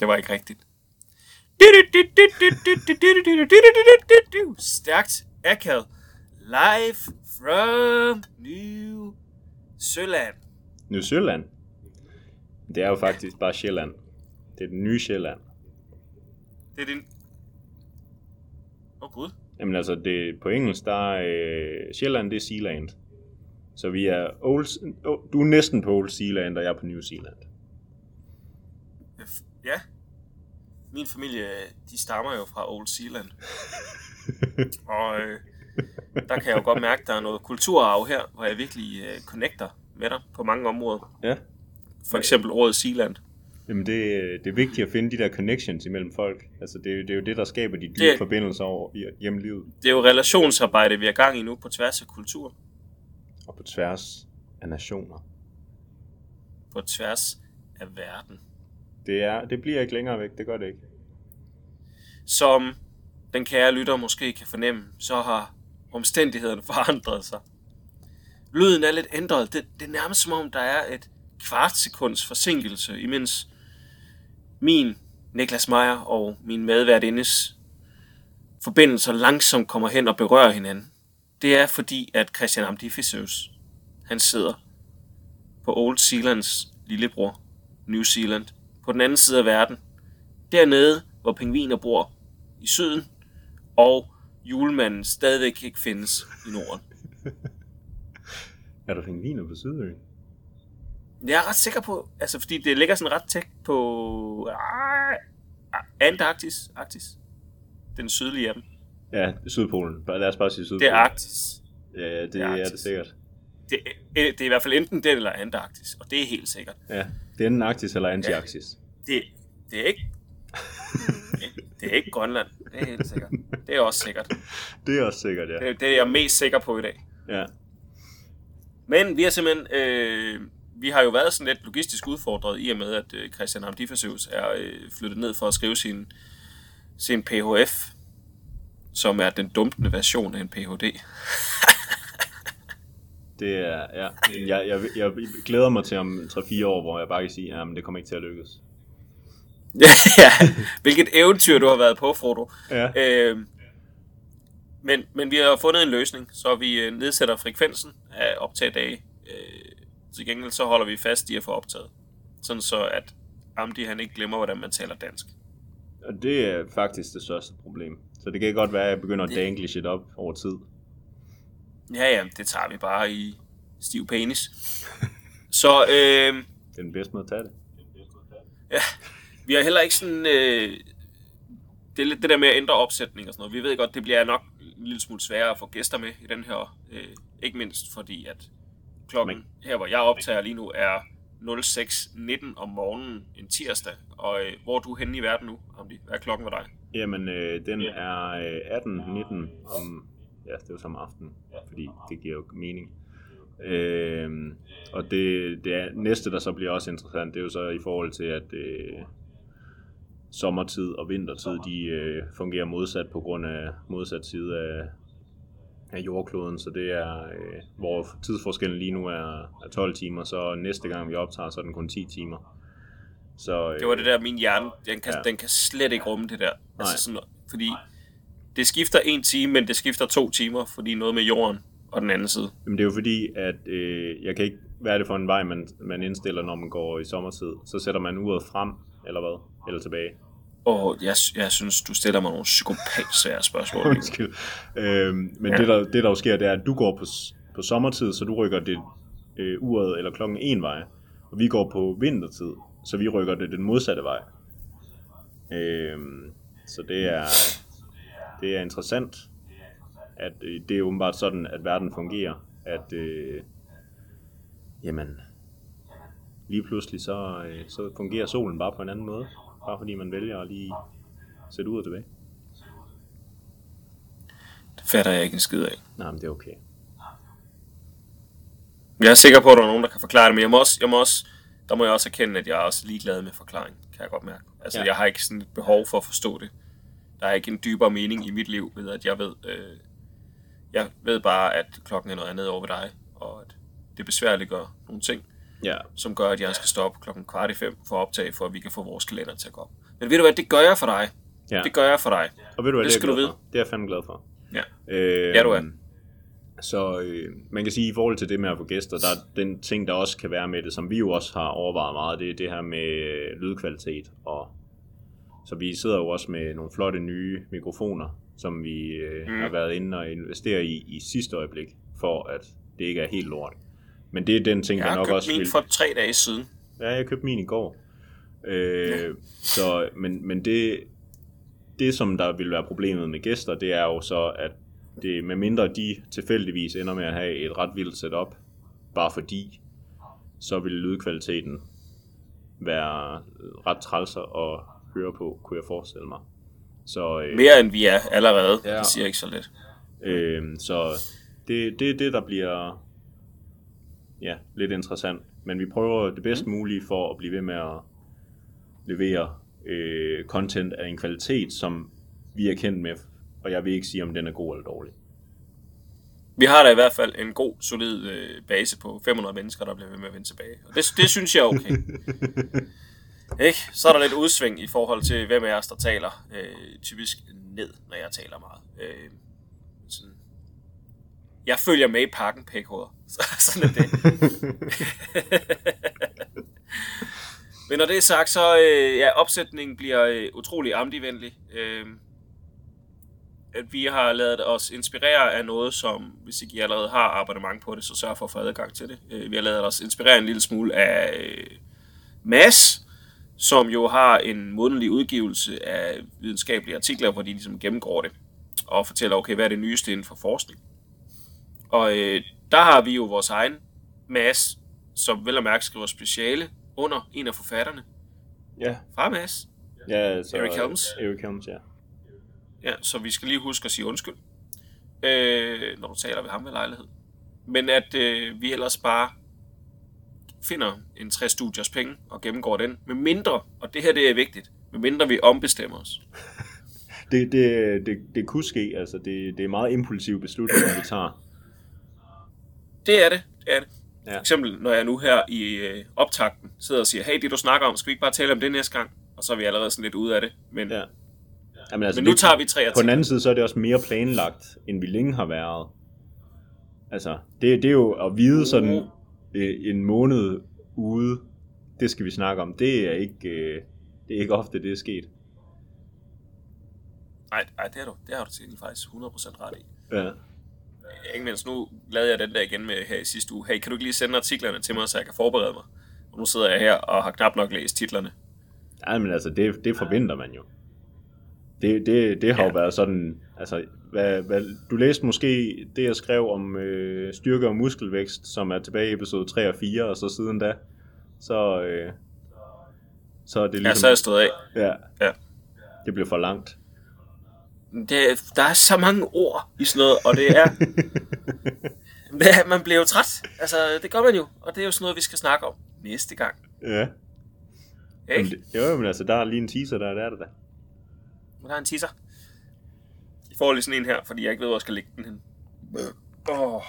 Det var ikke rigtigt. Stærkt akavet. Live from New Zealand. New Zealand. Det er jo faktisk bare Sjælland. Det er den nye Sjælland. Det er din... Åh oh, gud. Jamen altså, det, på engelsk, der er øh, Sjælland, det er Sealand. Så vi er old, oh, du er næsten på Old Sealand, og jeg er på New Zealand. Ja. Min familie, de stammer jo fra Old Zealand. og øh, der kan jeg jo godt mærke, at der er noget kulturarv her, hvor jeg virkelig øh, connecter med dig på mange områder. Ja. For eksempel ordet Sealand. Jamen det, det er vigtigt at finde de der connections imellem folk. Altså det, er jo- det er jo det, der skaber de dybe Det- forbindelser over i hjemlivet. Det er jo relationsarbejde, vi er gang i nu på tværs af kultur. Og på tværs af nationer. På tværs af verden. Det, er, det bliver ikke længere væk, det gør det ikke. Som den kære lytter måske kan fornemme, så har omstændighederne forandret sig. Lyden er lidt ændret. Det, det er nærmest som om, der er et kvartsekunds forsinkelse, imens min, Niklas Meyer og min medværtindes forbindelser langsomt kommer hen og berører hinanden. Det er fordi, at Christian Amdificius, han sidder på Old Zealands lillebror, New Zealand, på den anden side af verden, dernede, hvor pingviner bor i syden, og julemanden stadigvæk ikke findes i Norden. Er der pingviner på Sydøen? Jeg er ret sikker på, altså fordi det ligger sådan ret tæt på ah, Antarktis, Arktis. Den sydlige af dem. Ja, Sydpolen. Lad os bare sige Sydpolen. Det er Arktis. Ja, det, Det er er, Arktis. det sikkert. Det, det er i hvert fald enten den eller Antarktis, og det er helt sikkert. Ja, det er enten Arktis eller Antarktis. Det, det er ikke det er ikke Grønland, det er helt sikkert. Det er også sikkert. Det er også sikkert, ja. Det, det er jeg mest sikker på i dag. ja. Men vi har simpelthen, øh, vi har jo været sådan lidt logistisk udfordret i og med, at øh, Christian Amdifaseus er øh, flyttet ned for at skrive sin, sin PHF, som er den dumpende version af en PhD. Det er, ja. Jeg, jeg, jeg glæder mig til om 3-4 år, hvor jeg bare kan sige, at det kommer ikke til at lykkes. ja, hvilket eventyr du har været på, Frodo. Ja. Øh, men, men vi har fundet en løsning, så vi øh, nedsætter frekvensen af optagdage. Øh, til gengæld så holder vi fast i at få optaget. Sådan så at Amdi han ikke glemmer, hvordan man taler dansk. Og det er faktisk det største problem. Så det kan godt være, at jeg begynder at dangle shit op over tid. Ja, ja, det tager vi bare i stiv penis. Så øh, Det er den bedste måde at tage det. ja, vi har heller ikke sådan... Øh, det er lidt det der med at ændre opsætning og sådan noget. Vi ved godt, det bliver nok en lille smule sværere at få gæster med i den her. Øh, ikke mindst fordi, at klokken Men- her, hvor jeg optager lige nu, er 06.19 om morgenen en tirsdag. Og øh, hvor er du henne i verden nu, Amdi? Hvad er klokken for dig? Jamen, øh, den er øh, 18-19 om... Ja, det er jo samme aften, fordi det giver jo mening. Øh, og det, det er, næste, der så bliver også interessant, det er jo så i forhold til, at øh, sommertid og vintertid, de øh, fungerer modsat på grund af modsat side af, af jordkloden, så det er, øh, hvor tidsforskellen lige nu er, er 12 timer, så næste gang vi optager, så er den kun 10 timer. Så, øh, Det var det der, min hjerne, den kan, Ja. den kan slet ikke rumme det der. Nej. Altså sådan, fordi det skifter en time, men det skifter to timer, fordi noget med jorden og den anden side. Jamen det er jo fordi, at øh, jeg kan ikke, hvad er det for en vej, man, man indstiller, når man går i sommertid? Så sætter man uret frem, eller hvad? Eller tilbage? Og jeg, jeg synes, du stiller mig nogle psykopat spørgsmål. Undskyld. Øhm, men Ja. det, der, det der jo sker, det er, at du går på, på sommertid, så du rykker det øh, uret eller klokken en vej. Og vi går på vintertid, så vi rykker det den modsatte vej. Øhm, så det er, det er interessant, at øh, det er åbenbart sådan, at verden fungerer. At, øh, jamen, lige pludselig så, øh, så fungerer solen bare på en anden måde. Bare fordi man vælger at lige sætte uret tilbage. Det fatter jeg ikke en skid af. Nej, men det er okay. Jeg er sikker på, at der er nogen, der kan forklare det, men jeg må også, jeg må også, der må jeg også erkende, at jeg er også ligeglad med forklaring, kan jeg godt mærke. Altså, ja. jeg har ikke sådan et behov for at forstå det. Der er ikke en dybere mening i mit liv ved, at jeg ved, øh, jeg ved bare, at klokken er noget andet over ved dig, og at det besværliggør nogle ting. Ja. som gør, at jeg skal stoppe klokken kvart i fem for at optage, for at vi kan få vores kalender til at gå op. Men ved du hvad, det gør jeg for dig. ja. Det gør jeg for dig. Og ved du hvad, det det, skal du vide. For. Det er jeg fandme glad for. Ja. Øh, Ja, du er. Så øh, man kan sige, at i forhold til det med at få gæster, der er den ting, der også kan være med det, som vi jo også har overvejet meget, det er det her med øh, lydkvalitet. Og, så vi sidder jo også med nogle flotte nye mikrofoner, som vi øh, Mm. har været inde og investere i i sidste øjeblik, for at det ikke er helt lort. Men det er den ting, Jeg der har nok købt også min vil... for tre dage siden. Ja, jeg købte min i går. Øh, så, men, men det, det, som der vil være problemet med gæster, det er jo så, at det, med mindre de tilfældigvis ender med at have et ret vildt setup, bare fordi, så vil lydkvaliteten være ret trælser at høre på, kunne jeg forestille mig. Så, øh, Mere end vi er allerede. Ja. Det siger ikke så lidt. Øh, så det, det er det, der bliver ja, lidt interessant. Men vi prøver det bedst mulige for at blive ved med at levere øh, content af en kvalitet, som vi er kendt med. Og jeg vil ikke sige, om den er god eller dårlig. Vi har da i hvert fald en god, solid øh, base på 500 mennesker, der bliver ved med at vende tilbage. Og det, det synes jeg er okay. Ikke? Så er der lidt udsving i forhold til, hvem af os, der taler øh, typisk ned, når jeg taler meget. Øh, sådan. Jeg følger med i pakken, pækhoveder. Så, sådan er det. Men når det er sagt, så øh, ja, opsætningen bliver øh, utrolig amdivenlig. Øh, at vi har lavet os inspirere af noget, som, hvis ikke I allerede har abonnement på det, så sørg for at få adgang til det. Øh, Vi har lavet os inspirere en lille smule af øh, Mass, som jo har en månedlig udgivelse af videnskabelige artikler, hvor de ligesom gennemgår det og fortæller, okay, hvad er det nyeste inden for forskning. Og øh, der har vi jo vores egen Mass, som vel og mærke skriver speciale under en af forfatterne Ja, fra Mass. ja så, Eric Helms. Eric Helms, ja. Ja, så vi skal lige huske at sige undskyld, øh, når du taler ved ham ved lejlighed. Men at øh, vi ellers bare finder en 60 studiers penge og gennemgår den, med mindre, og det her det er vigtigt, med mindre vi ombestemmer os. Det, det, det, det kunne ske, altså det, det er meget impulsive beslutninger, vi tager. Det er det, det er det. Ja. For eksempel, når jeg nu her i øh, optakten sidder og siger, hey, det du snakker om, skal vi ikke bare tale om det næste gang? Og så er vi allerede sådan lidt ude af det. Men, Ja. Jamen, altså, men nu det- tager vi tre På den anden side, så er det også mere planlagt, end vi længe har været. Altså, det, det er jo at vide sådan øh, en måned ude, det skal vi snakke om. Det er ikke, øh, det er ikke ofte, det er sket. Nej, nej, det, er du, det har du til faktisk 100% ret i. Ja. Ikke mindst nu lavede jeg den der igen med her i sidste uge. Hey, kan du ikke lige sende artiklerne til mig, så jeg kan forberede mig? Og nu sidder jeg her og har knap nok læst titlerne. Nej, men altså, det, det forventer man jo. Det, det, det har jo Ja. været sådan, altså, hvad, hvad, du læste måske det, jeg skrev om øh, styrke og muskelvækst, som er tilbage i episode 3 og 4, og så siden da, så, øh, så er det Ja, ligesom, så er jeg stået af. ja, Ja. det bliver for langt. Det, der er så mange ord i sådan noget, og det er... man bliver jo træt. Altså, det gør man jo. Og det er jo sådan noget, vi skal snakke om næste gang. Ja. Jamen, Ikke? det, jo, men altså, der er lige en teaser, der, der er det da. Der er en teaser. Får lige sådan en her, fordi jeg ikke ved, hvor jeg skal lægge den hen. Oh.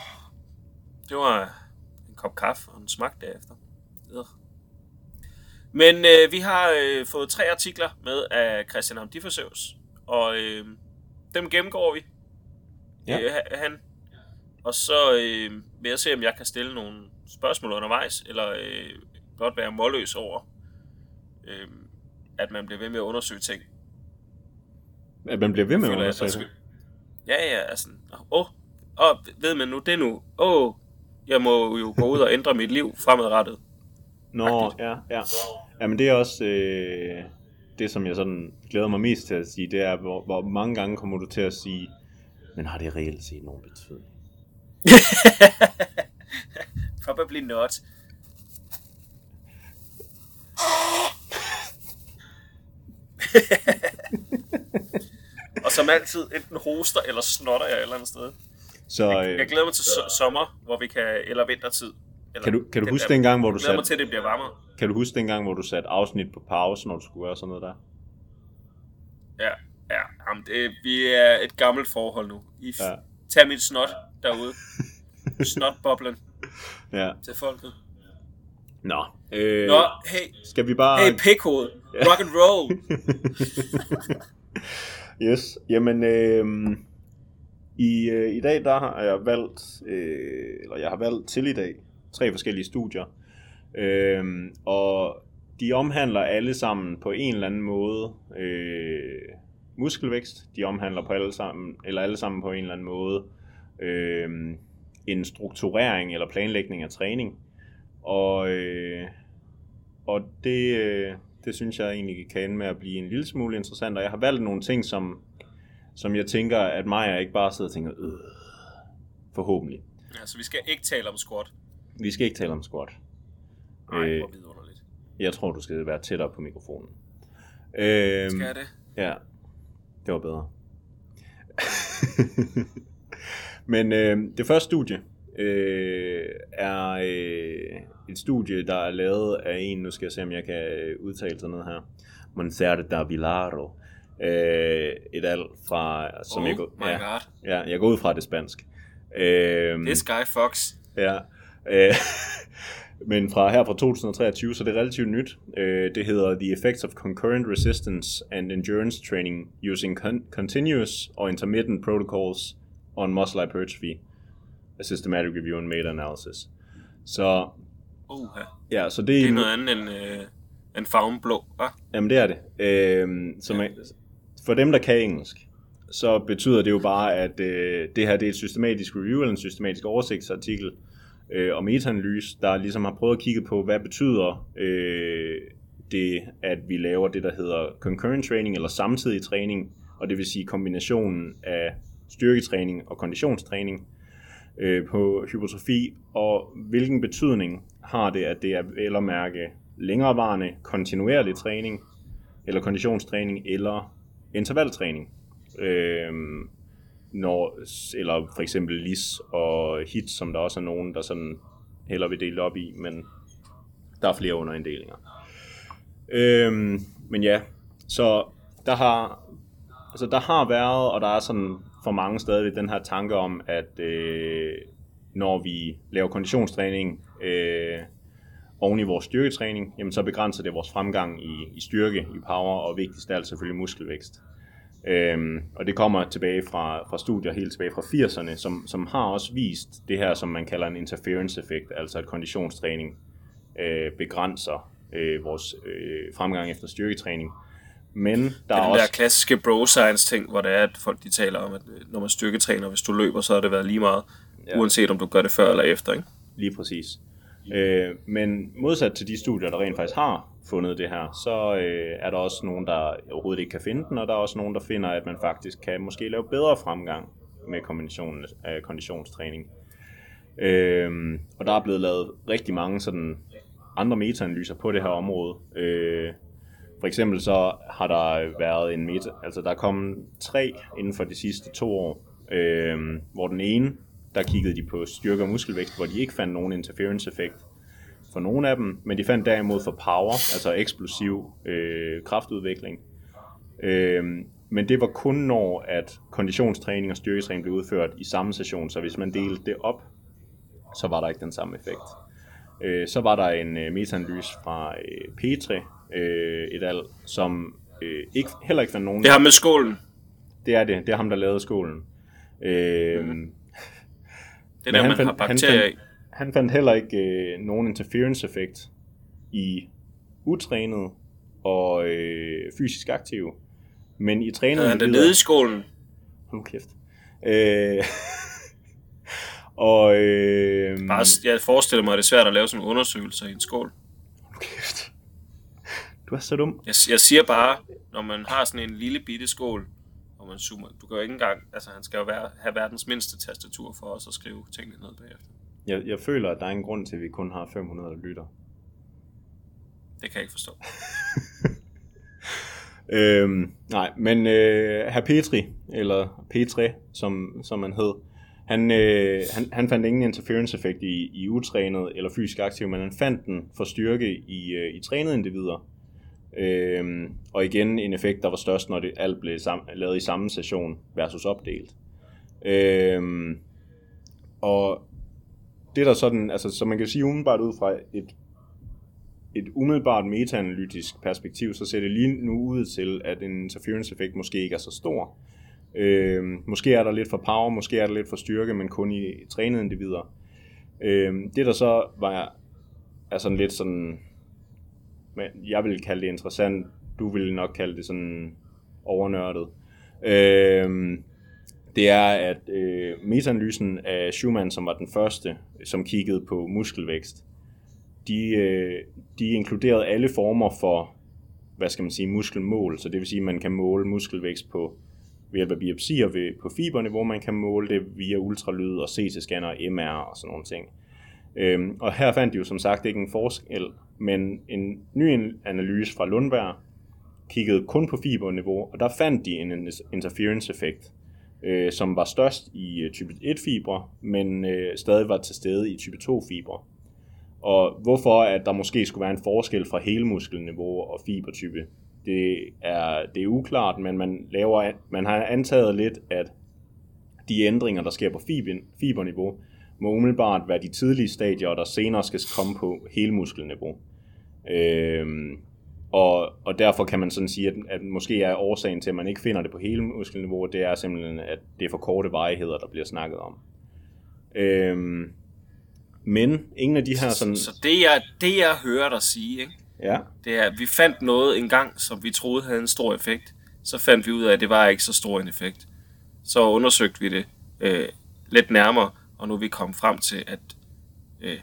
Det var en kop kaffe og en smag derefter. Ugh. Men øh, vi har øh, fået tre artikler med af Christian Amdifersøvs, og øh, dem gennemgår vi. Ja. Øh, ha- han. Og så øh, vil jeg se, om jeg kan stille nogle spørgsmål undervejs, eller øh, godt være målløs over, øh, at man bliver ved med at undersøge ting. At man bliver ved med at undersøge skal- Ja, ja, altså. Åh, oh, ved man nu det nu? Åh, oh, jeg må jo gå ud og ændre mit liv fremadrettet. Nå, Agtigt. ja, ja. Jamen det er også øh, det, som jeg sådan glæder mig mest til at sige, det er, hvor, hvor mange gange kommer du til at sige, men har det reelt set nogen betydning? Probably not. som altid, enten hoster eller snotter jeg et eller andet sted. Så Jeg øh, glæder mig til so- sommer, hvor vi kan, eller vintertid. Eller, kan du, kan du den huske der- dengang, hvor du Jeg satte, til, det bliver varmere. kan du huske dengang, hvor du satte afsnit på pause, når du skulle gøre sådan noget der? Ja, ja. Jamen, det, vi er et gammelt forhold nu. I Ja. Tag mit snot derude. Snotboblen Ja, til folket. Nå, øh, Nå, hey, skal vi bare... hey pikhoved, rock and roll. Yes, jamen øh, i, øh, i dag der har jeg valgt, øh, eller jeg har valgt til i dag, tre forskellige studier, øh, og de omhandler alle sammen på en eller anden måde øh, muskelvækst, de omhandler på alle sammen, eller alle sammen på en eller anden måde øh, en strukturering eller planlægning af træning, og, øh, og det, øh, det synes jeg egentlig kan ende med at blive en lille smule interessant, og jeg har valgt nogle ting, som, som jeg tænker, at mig og ikke bare sidder og tænker, øh, forhåbentlig. ja, så vi skal ikke tale om squat. Vi skal ikke tale om squat. Nej, Øh, hvor vidunderligt. Jeg tror, du skal være tættere på mikrofonen. Øhm, Skal jeg det? Ja, det var bedre. Men øh, det første studie øh, er øh, et studie, der er lavet af en, nu skal jeg se, om jeg kan udtale sådan noget her, Monserrat Vilaro. Øh, et al fra, som oh jeg, går, ja, god. ja, jeg går ud fra det spansk. Øh, This guy Fox. Ja. Øh, men fra her fra 2023, så det er relativt nyt. Øh, det hedder The Effects of Concurrent Resistance and Endurance Training Using con- Continuous or Intermittent Protocols on Muscle Hypertrophy. A Systematic Review and Meta-Analysis. Så, Uh, ja, så det, det er noget andet end, øh, end farven blå, hva'? Jamen det er det. Øh, så man, for dem, der kan engelsk, så betyder det jo bare, at øh, det her det er et systematisk review, eller en systematisk oversigtsartikel øh, og metaanalyse, der ligesom har prøvet at kigge på, hvad betyder øh, det, at vi laver det, der hedder concurrent training, eller samtidig træning, og det vil sige kombinationen af styrketræning og konditionstræning øh, på hypotrofi, og hvilken betydning har det, at det er vel at mærke længerevarende kontinuerlig træning, eller konditionstræning, eller intervaltræning. Øh, når, eller for eksempel LIS og HIT, som der også er nogen, der sådan heller vil dele op i, men der er flere underinddelinger. Øhm, men ja, så der har, altså der har været, og der er sådan for mange stadig den her tanke om, at øh, når vi laver konditionstræning øh, oven i vores styrketræning, jamen så begrænser det vores fremgang i, i styrke, i power, og vigtigst er alt selvfølgelig muskelvækst. Øhm, og det kommer tilbage fra, fra studier helt tilbage fra 80'erne, som, som har også vist det her, som man kalder en interference-effekt, altså at konditionstræning øh, begrænser øh, vores øh, fremgang efter styrketræning. Men der Det er er den også... der klassiske bro science ting, hvor det er, at folk de taler om, at øh, når man styrketræner, hvis du løber, så har det været lige meget, Ja. ja. uanset om du gør det før eller efter, ikke? Lige præcis. Øh, men modsat til de studier, der rent faktisk har fundet det her, så øh, er der også nogen, der overhovedet ikke kan finde den, og der er også nogen, der finder, at man faktisk kan måske lave bedre fremgang med kombinationen af konditionstræning. Øh, og der er blevet lavet rigtig mange sådan andre metaanalyser på det her område. Øh, for eksempel så har der været en meta, altså der er kommet tre inden for de sidste to år, øh, hvor den ene, der kiggede de på styrke og muskelvækst, hvor de ikke fandt nogen interference-effekt for nogen af dem, men de fandt derimod for power, altså eksplosiv øh, kraftudvikling. Øh, men det var kun når, at konditionstræning og styrketræning blev udført i samme session, så hvis man delte det op, så var der ikke den samme effekt. Øh, så var der en øh, metaanalyse fra øh, Petri, øh, et al, som øh, ikke, heller ikke fandt nogen... Det har med skålen. Det er det. Det er ham, der lavede skolen. Øh, mm. Det er der, man har bakterier i. fandt, han fandt heller ikke øh, nogen interference-effekt i utrænet og øh, fysisk aktive. Men i trænede han individer- nede i skålen? Hold kæft. Øh, og øh, Bare, jeg forestiller mig, at det er svært at lave sådan en undersøgelse i en skål. Du er så dum. Jeg, jeg siger bare, når man har sådan en lille bitte skål, og man zoomer, du kan jo ikke engang, altså han skal jo være, have verdens mindste tastatur for os at skrive tingene ned bagefter. Jeg, jeg føler, at der er en grund til, at vi kun har 500 lytter. Det kan jeg ikke forstå. Øhm, nej, men øh, herr Petri, eller Petre, som, som man hed, han, øh, han, han fandt ingen interference-effekt i, i utrænet eller fysisk aktiv, men han fandt den for styrke i, øh, i trænede individer. Øhm, og igen en effekt, der var størst, når det alt blev sam- lavet i samme session versus opdelt. Øhm, og det der sådan, altså, så man kan sige umiddelbart ud fra et et umiddelbart metaanalytisk perspektiv, så ser det lige nu ud til, at en interference-effekt måske ikke er så stor. Øhm, måske er der lidt for power, måske er der lidt for styrke, men kun i trænede individer. Øhm, det der så var, er sådan lidt sådan, jeg vil kalde det interessant, du vil nok kalde det sådan overnørdet. Øh, det er, at øh, metaanalysen af Schumann, som var den første, som kiggede på muskelvækst, de, øh, de inkluderede alle former for, hvad skal man sige, muskelmål. Så det vil sige, at man kan måle muskelvækst på ved hjælp af biopsier ved, på fiberniveau, man kan måle det via ultralyd og CT-scanner, MR og sådan nogle ting. Øhm, og her fandt de jo som sagt ikke en forskel, men en ny analyse fra Lundberg kiggede kun på fiberniveau, og der fandt de en interference-effekt, øh, som var størst i øh, type 1-fibre, men øh, stadig var til stede i type 2-fibre. Og hvorfor at der måske skulle være en forskel fra hele muskelniveau og fibertype, det er, det er uklart, men man, laver, man har antaget lidt, at de ændringer, der sker på fiberniveau, må umiddelbart være de tidlige stadier, der senere skal komme på hele Øhm, og, og derfor kan man sådan sige, at, at måske er årsagen til, at man ikke finder det på hele muskelniveau, det er simpelthen, at det er for korte vejheder, der bliver snakket om. Øhm, men ingen af de her sådan... Så, så det, jeg, det jeg hører dig sige, ikke? Ja. det er, at vi fandt noget engang, som vi troede havde en stor effekt. Så fandt vi ud af, at det var ikke så stor en effekt. Så undersøgte vi det øh, lidt nærmere, og nu er vi kommet frem til, at øh,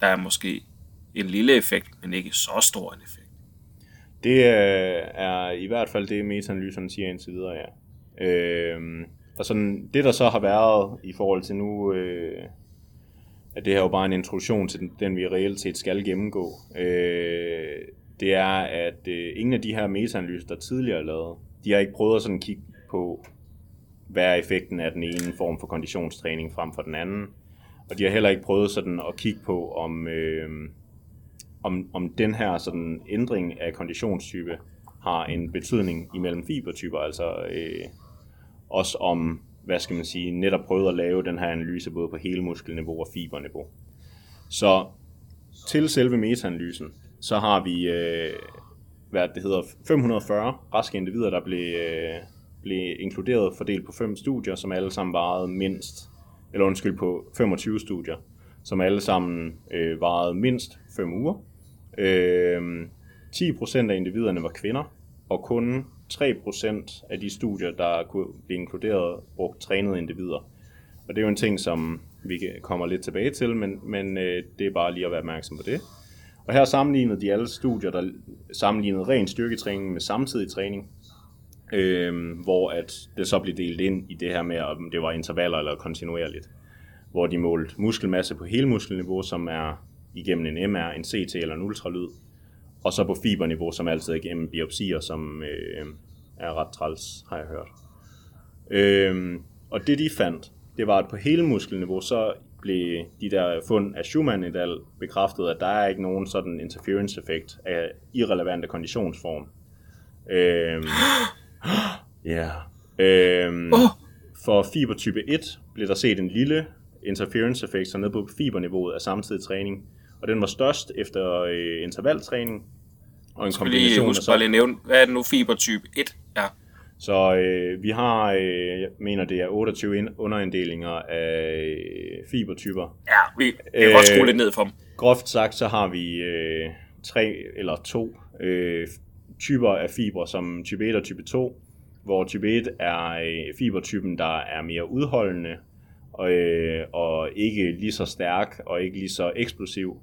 der er måske en lille effekt, men ikke så stor en effekt. Det øh, er i hvert fald det, metaanalyserne siger indtil videre, ja. Øh, og sådan, det der så har været i forhold til nu, øh, at det her er jo bare en introduktion til den, den vi reelt set skal gennemgå, øh, det er, at øh, ingen af de her metaanalyser, der tidligere er lavet, de har ikke prøvet at sådan kigge på, hvad er effekten af den ene form for konditionstræning frem for den anden. Og de har heller ikke prøvet sådan at kigge på, om, øh, om, om den her sådan ændring af konditionstype har en betydning imellem fibertyper, altså øh, også om hvad skal man sige, netop prøvet at lave den her analyse både på hele muskelniveau og fiberniveau. Så til selve metaanalysen, så har vi, øh, hvad det hedder, 540 raske individer, der blev, øh, blev inkluderet fordelt på fem studier, som alle sammen varede mindst, eller undskyld, på 25 studier, som alle sammen øh, varede mindst 5 uger. Øh, 10% af individerne var kvinder, og kun 3% af de studier, der kunne blive inkluderet, brugte trænede individer. Og det er jo en ting, som vi kommer lidt tilbage til, men, men øh, det er bare lige at være opmærksom på det. Og her sammenlignede de alle studier, der sammenlignede ren styrketræning med samtidig træning, øh, hvor at det så blev delt ind i det her med, om det var intervaller eller kontinuerligt, hvor de målte muskelmasse på hele muskelniveau, som er igennem en MR, en CT eller en ultralyd, og så på fiberniveau, som altid er igennem biopsier, som øh, er ret træls, har jeg hørt. Øh, og det de fandt, det var, at på hele muskelniveau, så blev de der fund af Schumann et al bekræftet, at der er ikke nogen sådan interference-effekt af irrelevante konditionsform. Øh, ja. Øh, for fibertype 1 blev der set en lille interference-effekt, så nede på fiberniveauet af samtidig træning, og den var størst efter øh, intervaltræning, og en Skal kombination lige huske bare lige nævne, hvad er det nu fibertype 1 Ja. Så øh, vi har, øh, jeg mener det er 28 underinddelinger af øh, fibertyper. Ja, vi kan øh, godt skrue lidt ned for dem. Groft sagt, så har vi øh, tre eller to øh, typer af fiber, som type 1 og type 2, hvor type 1 er øh, fibertypen, der er mere udholdende, og, øh, og ikke lige så stærk og ikke lige så eksplosiv,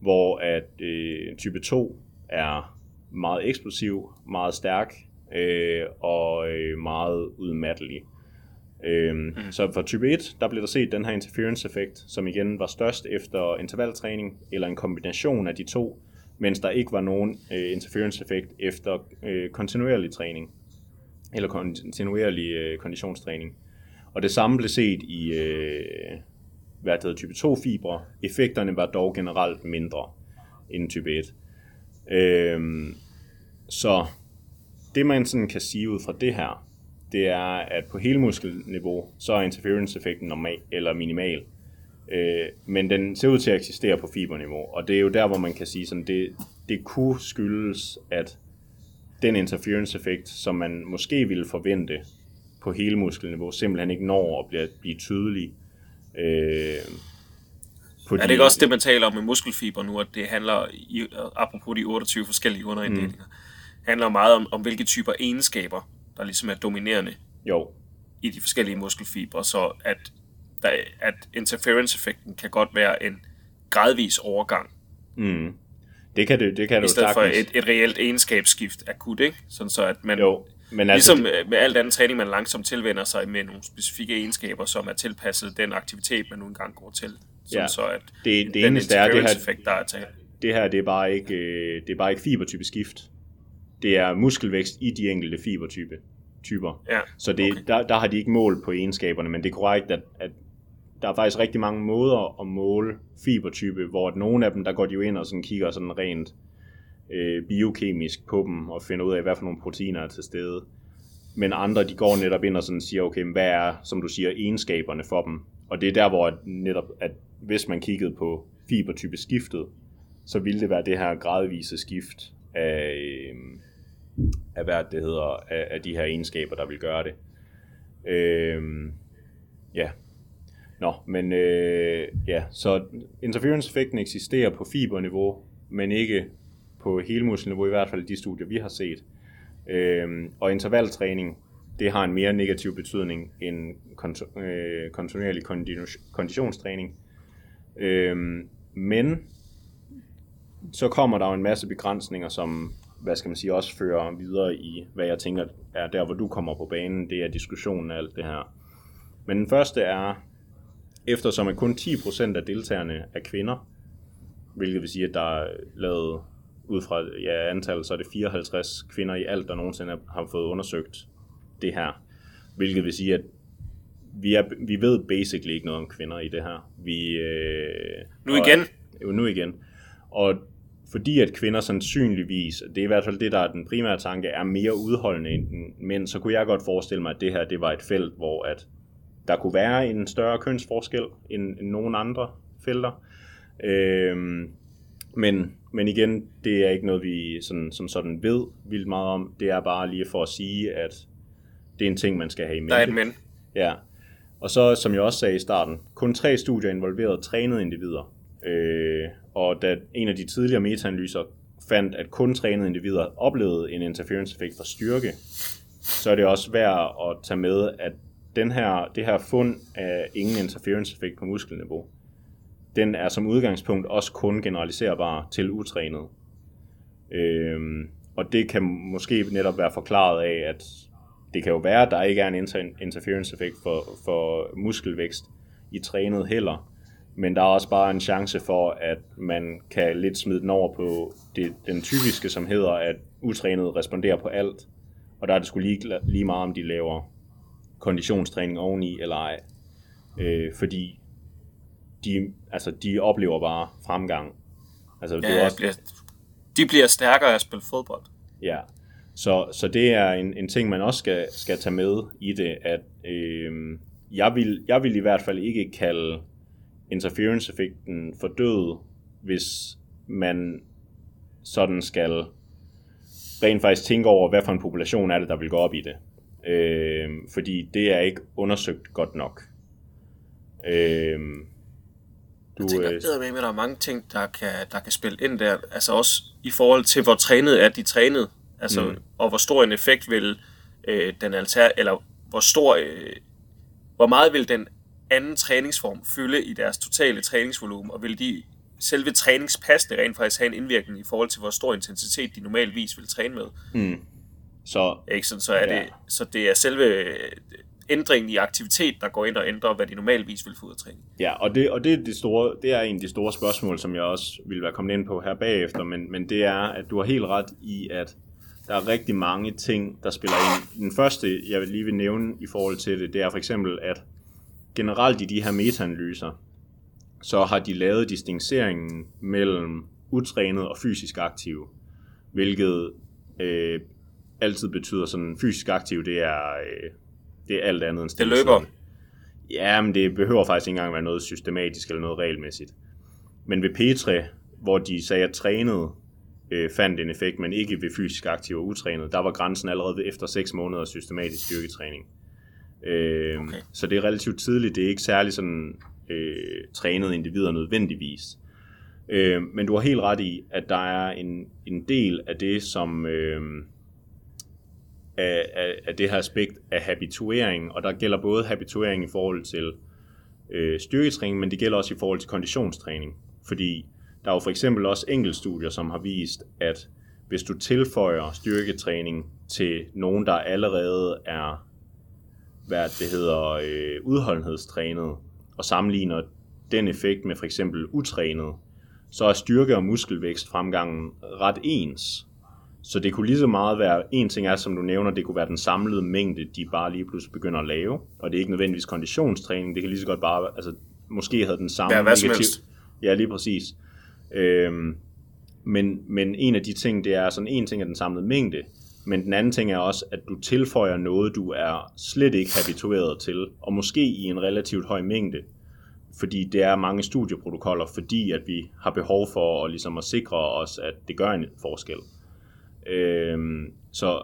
hvor at øh, type 2 er meget eksplosiv, meget stærk øh, og øh, meget udmattelig. Øhm, mm. Så for type 1, der blev der set den her interference-effekt, som igen var størst efter intervaltræning, eller en kombination af de to, mens der ikke var nogen øh, interference-effekt efter øh, kontinuerlig træning, eller kontinuerlig øh, konditionstræning. Og det samme blev set i øh, hvad hedder, type 2 fibre. Effekterne var dog generelt mindre end type 1. Øhm, så det man sådan kan sige ud fra det her, det er, at på hele muskelniveau, så er interference-effekten normal eller minimal. Øh, men den ser ud til at eksistere på fiberniveau, og det er jo der, hvor man kan sige, sådan, det, det kunne skyldes, at den interference-effekt, som man måske ville forvente på hele muskelniveau, simpelthen ikke når at blive, blive tydelig. Øh, fordi, er det ikke også det, man taler om med muskelfiber nu, at det handler, i, apropos de 28 forskellige underinddelinger, mm. handler meget om, om hvilke typer egenskaber, der ligesom er dominerende jo. i de forskellige muskelfibre, så at, der, at interference-effekten kan godt være en gradvis overgang. Mm. Det kan det, det kan I stedet for et, et reelt egenskabsskift akut, ikke? Sådan så at man, jo, men altså, ligesom med alt andet træning, man langsomt tilvender sig med nogle specifikke egenskaber, som er tilpasset den aktivitet, man nu engang går til. Sådan ja, så at det, det eneste er, det her, effekt, der er taget. det her det er bare ikke, øh, det er bare ikke fibertype skift. Det er muskelvækst i de enkelte fibertype typer. Ja, så det, okay. der, der har de ikke mål på egenskaberne, men det er korrekt, at, at der er faktisk rigtig mange måder at måle fibertype, hvor at nogle af dem, der går de jo ind og sådan kigger sådan rent øh, biokemisk på dem, og finder ud af, hvad for nogle proteiner er til stede. Men andre, de går netop ind og sådan siger, okay, hvad er, som du siger, egenskaberne for dem? Og det er der, hvor netop, at hvis man kiggede på fibertype skiftet, så ville det være det her gradvise skift af, øh, af hvad det hedder, af, af de her egenskaber, der vil gøre det. Øh, ja, Nå, men øh, ja, så interference-effekten eksisterer på fiberniveau, men ikke på helmuskelniveau, i hvert fald de studier, vi har set. Øh, og intervaltræning, det har en mere negativ betydning end kont- øh, kontinuerlig konditionstræning. Øh, men så kommer der jo en masse begrænsninger, som hvad skal man sige, også fører videre i, hvad jeg tænker er der, hvor du kommer på banen, det er diskussionen af alt det her. Men den første er, eftersom at kun 10% af deltagerne er kvinder, hvilket vil sige, at der er lavet ud fra ja, antallet, så er det 54 kvinder i alt, der nogensinde har fået undersøgt det her. Hvilket vil sige, at vi, er, vi ved basically ikke noget om kvinder i det her. Vi, øh, nu igen? Og, jo, nu igen. Og fordi at kvinder sandsynligvis, det er i hvert fald det, der er den primære tanke, er mere udholdende end mænd, så kunne jeg godt forestille mig, at det her det var et felt, hvor at der kunne være en større kønsforskel end, end nogle andre felter. Øhm, men, men igen, det er ikke noget, vi sådan, som sådan ved vildt meget om. Det er bare lige for at sige, at det er en ting, man skal have i mente. Der er et men. Ja. Og så, som jeg også sagde i starten, kun tre studier involverede trænede individer. Øh, og da en af de tidligere metaanalyser fandt, at kun trænede individer oplevede en interference-effekt for styrke, så er det også værd at tage med, at den her, det her fund af ingen interference effekt på muskelniveau, den er som udgangspunkt også kun generaliserbar til utrænet. Øhm, og det kan måske netop være forklaret af, at det kan jo være, at der ikke er en inter- interference effekt for, for muskelvækst i trænet heller. Men der er også bare en chance for, at man kan lidt smide den over på det, den typiske, som hedder, at utrænet responderer på alt. Og der er det sgu lige, lige meget, om de laver konditionstræning oveni eller ej. Øh, fordi de, altså, de oplever bare fremgang. Altså, ja, det er også, bliver, de bliver stærkere af at spille fodbold. Ja, så, så det er en, en ting, man også skal, skal tage med i det, at øh, jeg, vil, jeg vil i hvert fald ikke kalde interference-effekten for død, hvis man sådan skal rent faktisk tænke over, hvad for en population er det, der vil gå op i det. Øh, fordi det er ikke undersøgt godt nok. Øh, du, jeg tænker, øh, med, at der er mange ting, der kan, der kan spille ind der. Altså også i forhold til, hvor trænet er de trænet. Altså, mm. og hvor stor en effekt vil øh, den alter, eller hvor stor, øh, hvor meget vil den anden træningsform fylde i deres totale træningsvolumen, og vil de selve træningspassene rent faktisk have en indvirkning i forhold til, hvor stor intensitet de normalvis vil træne med. Mm. Så, ikke? Sådan, så, er ja. det, så det er selve ændringen i aktivitet, der går ind og ændrer, hvad de normalvis vil få ud af træning. Ja, og det, og det, er det, store, det er en af de store spørgsmål, som jeg også vil være kommet ind på her bagefter, men, men det er, at du har helt ret i, at der er rigtig mange ting, der spiller ind. Den første, jeg lige vil nævne i forhold til det, det er for eksempel, at generelt i de her metaanalyser, så har de lavet distinceringen mellem utrænet og fysisk aktiv, hvilket øh, altid betyder sådan fysisk aktiv, det er, øh, det er alt andet end Det løber. Ja, men det behøver faktisk ikke engang være noget systematisk eller noget regelmæssigt. Men ved Petre, hvor de sagde, at trænet øh, fandt en effekt, men ikke ved fysisk aktiv og utrænet, der var grænsen allerede efter 6 måneder systematisk styrketræning. Øh, okay. Så det er relativt tidligt. Det er ikke særlig sådan øh, trænet individer nødvendigvis. Øh, men du har helt ret i, at der er en, en del af det, som øh, af, af, af det her aspekt af habituering, og der gælder både habituering i forhold til øh, styrketræning, men det gælder også i forhold til konditionstræning. Fordi der er jo for eksempel også enkeltstudier, som har vist, at hvis du tilføjer styrketræning til nogen, der allerede er hvad det hedder, øh, udholdenhedstrænet, og sammenligner den effekt med for eksempel utrænet, så er styrke- og muskelvækst fremgangen ret ens. Så det kunne lige så meget være, en ting er, som du nævner, det kunne være den samlede mængde, de bare lige pludselig begynder at lave. Og det er ikke nødvendigvis konditionstræning, det kan lige så godt bare, altså måske havde den samme ja, hvad negativ... Ja, lige præcis. Øhm, men, men en af de ting, det er sådan, en ting er den samlede mængde, men den anden ting er også, at du tilføjer noget, du er slet ikke habitueret til, og måske i en relativt høj mængde, fordi det er mange studieprotokoller, fordi at vi har behov for at, ligesom at sikre os, at det gør en forskel. Øh, så,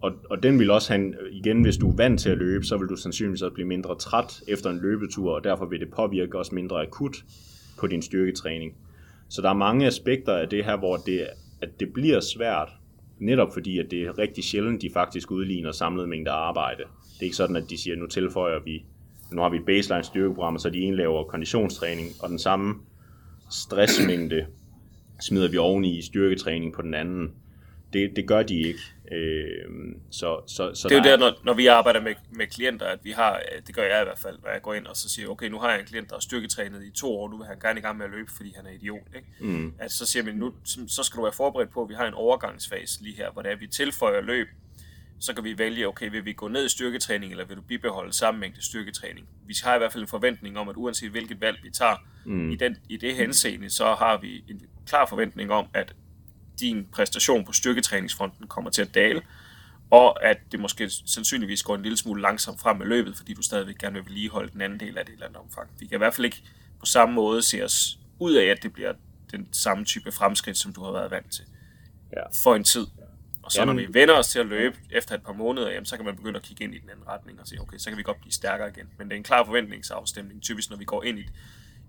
og, og den vil også have, igen, hvis du er vant til at løbe, så vil du sandsynligvis også blive mindre træt efter en løbetur, og derfor vil det påvirke også mindre akut på din styrketræning. Så der er mange aspekter af det her, hvor det, at det bliver svært, netop fordi, at det er rigtig sjældent, de faktisk udligner samlet mængde arbejde. Det er ikke sådan, at de siger, nu tilføjer vi, nu har vi et baseline styrkeprogram, så de ene laver konditionstræning, og den samme stressmængde smider vi oveni i styrketræning på den anden det, det gør de ikke. Øh, så, så, så det er jo der, når, når vi arbejder med, med klienter, at vi har, det gør jeg i hvert fald, når jeg går ind og så siger, okay, nu har jeg en klient, der er styrketrænet i to år, nu vil han gerne i gang med at løbe, fordi han er idiot. Ikke? Mm. At så siger man, nu så skal du være forberedt på, at vi har en overgangsfase lige her, hvor det er, vi tilføjer løb, så kan vi vælge, okay, vil vi gå ned i styrketræning, eller vil du bibeholde samme mængde styrketræning? Vi har i hvert fald en forventning om, at uanset hvilket valg vi tager, mm. i, den, i det henseende, så har vi en klar forventning om, at din præstation på styrketræningsfronten kommer til at dale, og at det måske sandsynligvis går en lille smule langsomt frem med løbet, fordi du stadigvæk gerne vil vedligeholde den anden del af det eller andet omfang. Vi kan i hvert fald ikke på samme måde se os ud af, at det bliver den samme type fremskridt, som du har været vant til ja. for en tid. Og så jamen. når vi vender os til at løbe efter et par måneder, jamen, så kan man begynde at kigge ind i den anden retning og sige, okay, så kan vi godt blive stærkere igen. Men det er en klar forventningsafstemning, typisk når vi går ind i,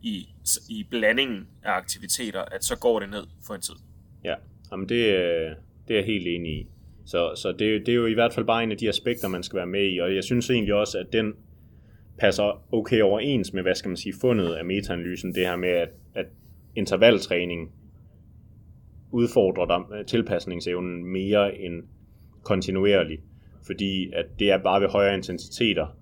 i, i blandingen af aktiviteter, at så går det ned for en tid. Ja, Jamen det, øh, det er jeg helt enig i. Så, så det, det er jo i hvert fald bare en af de aspekter, man skal være med i, og jeg synes egentlig også, at den passer okay overens med, hvad skal man sige, fundet af metaanalysen, det her med, at, at intervaltræning udfordrer dig øh, tilpasningsevnen mere end kontinuerlig, fordi at det er bare ved højere intensiteter,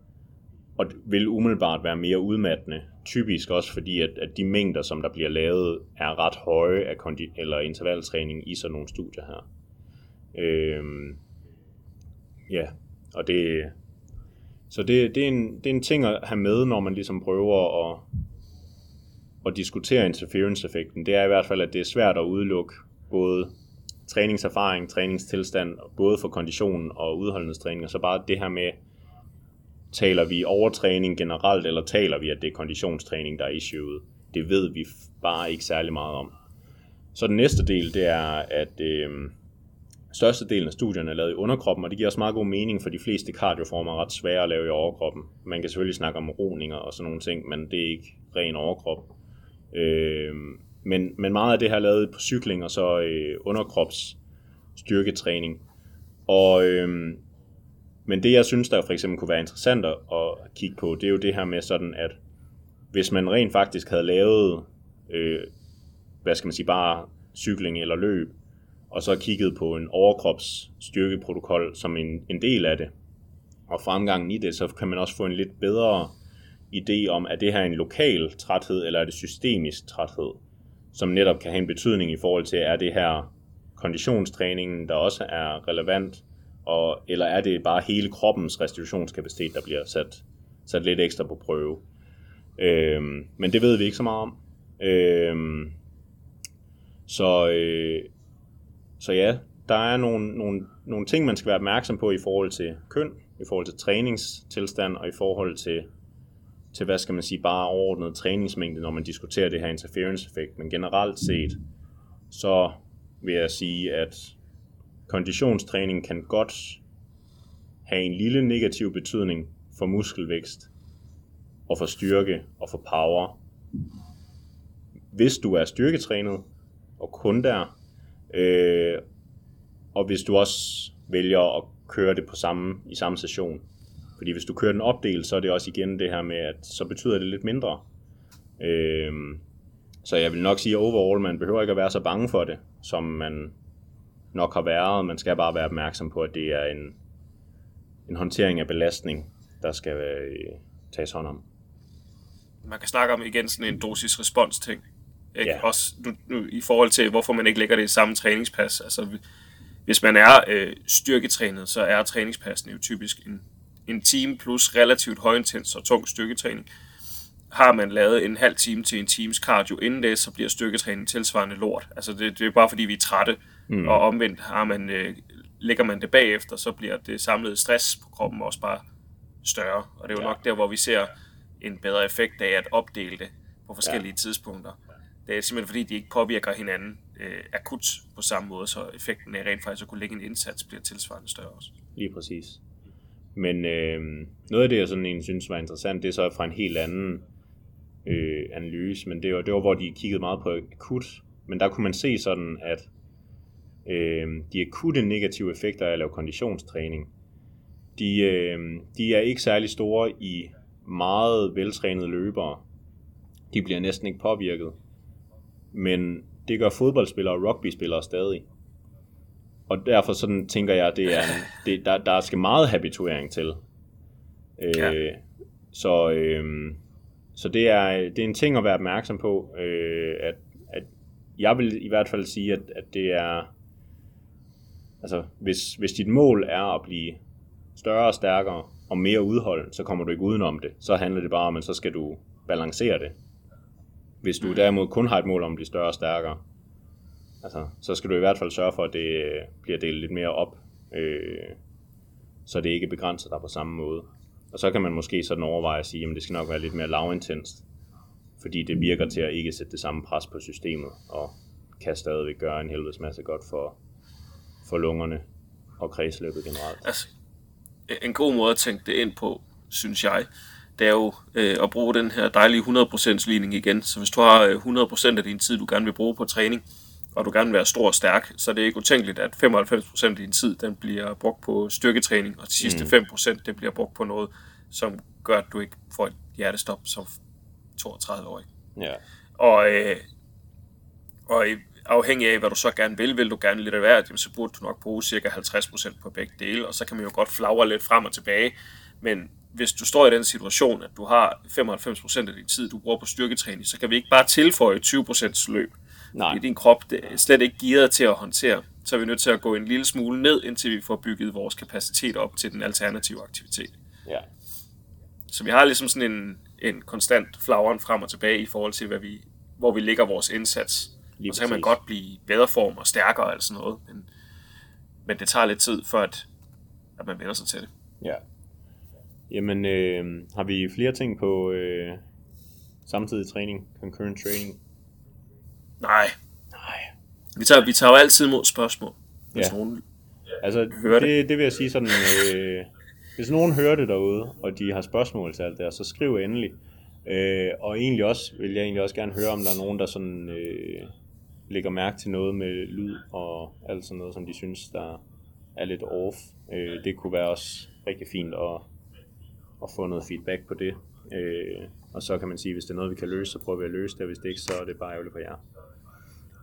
og vil umiddelbart være mere udmattende. Typisk også fordi, at, at de mængder, som der bliver lavet, er ret høje af kondi- eller intervaltræning i sådan nogle studier her. Øhm, ja, og det, så det, det, er en, det er en ting at have med, når man ligesom prøver at, at diskutere interference-effekten. Det er i hvert fald, at det er svært at udelukke både træningserfaring, træningstilstand, både for konditionen og udholdenhedstræning, og så bare det her med, Taler vi overtræning generelt, eller taler vi, at det er konditionstræning, der er issueet? Det ved vi bare ikke særlig meget om. Så den næste del, det er, at øh, størstedelen af studierne er lavet i underkroppen, og det giver også meget god mening, for de fleste kardioformer er ret svære at lave i overkroppen. Man kan selvfølgelig snakke om roninger og sådan nogle ting, men det er ikke ren overkrop. Øh, men, men meget af det her er lavet på cykling og så øh, underkrops styrketræning. Og øh, men det, jeg synes, der for eksempel kunne være interessant at kigge på, det er jo det her med sådan, at hvis man rent faktisk havde lavet, øh, hvad skal man sige, bare cykling eller løb, og så kigget på en overkropsstyrkeprotokol som en, en del af det, og fremgangen i det, så kan man også få en lidt bedre idé om, er det her en lokal træthed, eller er det systemisk træthed, som netop kan have en betydning i forhold til, er det her konditionstræningen, der også er relevant, og, eller er det bare hele kroppens restitutionskapacitet, der bliver sat, sat lidt ekstra på prøve? Øhm, men det ved vi ikke så meget om. Øhm, så, øh, så ja, der er nogle, nogle, nogle ting, man skal være opmærksom på i forhold til køn, i forhold til træningstilstand og i forhold til til, hvad skal man sige, bare overordnet træningsmængde, når man diskuterer det her interference-effekt. Men generelt set, så vil jeg sige, at konditionstræning kan godt have en lille negativ betydning for muskelvækst og for styrke og for power. Hvis du er styrketrænet og kun der, øh, og hvis du også vælger at køre det på samme, i samme session. Fordi hvis du kører den opdelt, så er det også igen det her med, at så betyder det lidt mindre. Øh, så jeg vil nok sige, at overall, man behøver ikke at være så bange for det, som man nok har været. Man skal bare være opmærksom på, at det er en, en håndtering af belastning, der skal øh, tages hånd om. Man kan snakke om igen sådan en dosis-respons ting. Ikke? Ja. Også nu, nu, i forhold til, hvorfor man ikke lægger det i samme træningspas. Altså, hvis man er øh, styrketrænet, så er træningspassen jo typisk en, en time plus relativt højintens og tung styrketræning. Har man lavet en halv time til en times cardio inden det, så bliver styrketræning tilsvarende lort. Altså det, det er bare fordi, vi er trætte, mm. og omvendt har man, øh, lægger man det bagefter, så bliver det samlede stress på kroppen også bare større. Og det er jo Ja. nok der, hvor vi ser en bedre effekt af at opdele det på forskellige ja. tidspunkter. Det er simpelthen fordi, de ikke påvirker hinanden øh, akut på samme måde, så effekten af rent faktisk at kunne lægge en indsats bliver tilsvarende større også. Lige præcis. Men øh, noget af det, jeg sådan egentlig synes var interessant, det er så fra en helt anden øh, analyse, men det var, det var, hvor de kiggede meget på akut, men der kunne man se sådan, at øh, de akutte negative effekter af at lave konditionstræning, de, øh, de er ikke særlig store i meget veltrænede løbere. De bliver næsten ikke påvirket. Men det gør fodboldspillere og rugbyspillere stadig. Og derfor sådan tænker jeg, det er en, det, der, der skal meget habituering til. Øh, Ja. Så, øh, så det, er, det er en ting at være opmærksom på, øh, at, at jeg vil i hvert fald sige, at, at det er, altså hvis, hvis dit mål er at blive større og stærkere og mere udholden, så kommer du ikke udenom det. Så handler det bare om, at så skal du balancere det. Hvis du derimod kun har et mål om at blive større og stærkere, altså, så skal du i hvert fald sørge for, at det bliver delt lidt mere op, øh, så det ikke begrænser dig på samme måde. Og så kan man måske sådan overveje at sige, at det skal nok være lidt mere lavintenst, fordi det virker til at ikke sætte det samme pres på systemet, og kan stadigvæk gøre en helvedes masse godt for, for lungerne og kredsløbet generelt. Altså, en god måde at tænke det ind på, synes jeg, det er jo øh, at bruge den her dejlige 100% ligning igen. Så hvis du har øh, 100% af din tid, du gerne vil bruge på træning, og du gerne vil være stor og stærk, så er det ikke utænkeligt, at 95% af din tid, den bliver brugt på styrketræning, og de sidste mm. 5% det bliver brugt på noget, som gør, at du ikke får et hjertestop som 32-årig. Ja, Og, øh, og afhængig af, hvad du så gerne vil, vil du gerne lidt af hvert, jamen, så burde du nok bruge cirka 50% på begge dele, og så kan man jo godt flagre lidt frem og tilbage. Men hvis du står i den situation, at du har 95% af din tid, du bruger på styrketræning, så kan vi ikke bare tilføje 20% løb. Nej. I din krop det er slet ikke gearet til at håndtere. Så er vi nødt til at gå en lille smule ned, indtil vi får bygget vores kapacitet op til den alternative aktivitet. ja, Så vi har ligesom sådan en, en konstant flagren frem og tilbage i forhold til, hvad vi, hvor vi lægger vores indsats. Lige og så kan man godt blive bedre form og stærkere og sådan noget. Men, men det tager lidt tid, før at, at man vender sig til det. ja. Jamen, øh, har vi flere ting på øh, samtidig træning, concurrent training? Nej, Nej. vi tager, vi tager jo altid imod spørgsmål. Hvis Ja. nogen, Altså, Hører det, det vil jeg sige sådan, øh, hvis nogen hører det derude, og de har spørgsmål til alt det her, så skriv endelig. Øh, og egentlig også, vil jeg egentlig også gerne høre, om der er nogen, der sådan, øh, lægger mærke til noget med lyd og alt sådan noget, som de synes, der er lidt off. Øh, det kunne være også rigtig fint at, at få noget feedback på det. Øh, og så kan man sige, hvis det er noget, vi kan løse, så prøver vi at løse det, og hvis det ikke, så er det bare ærgerligt for jer.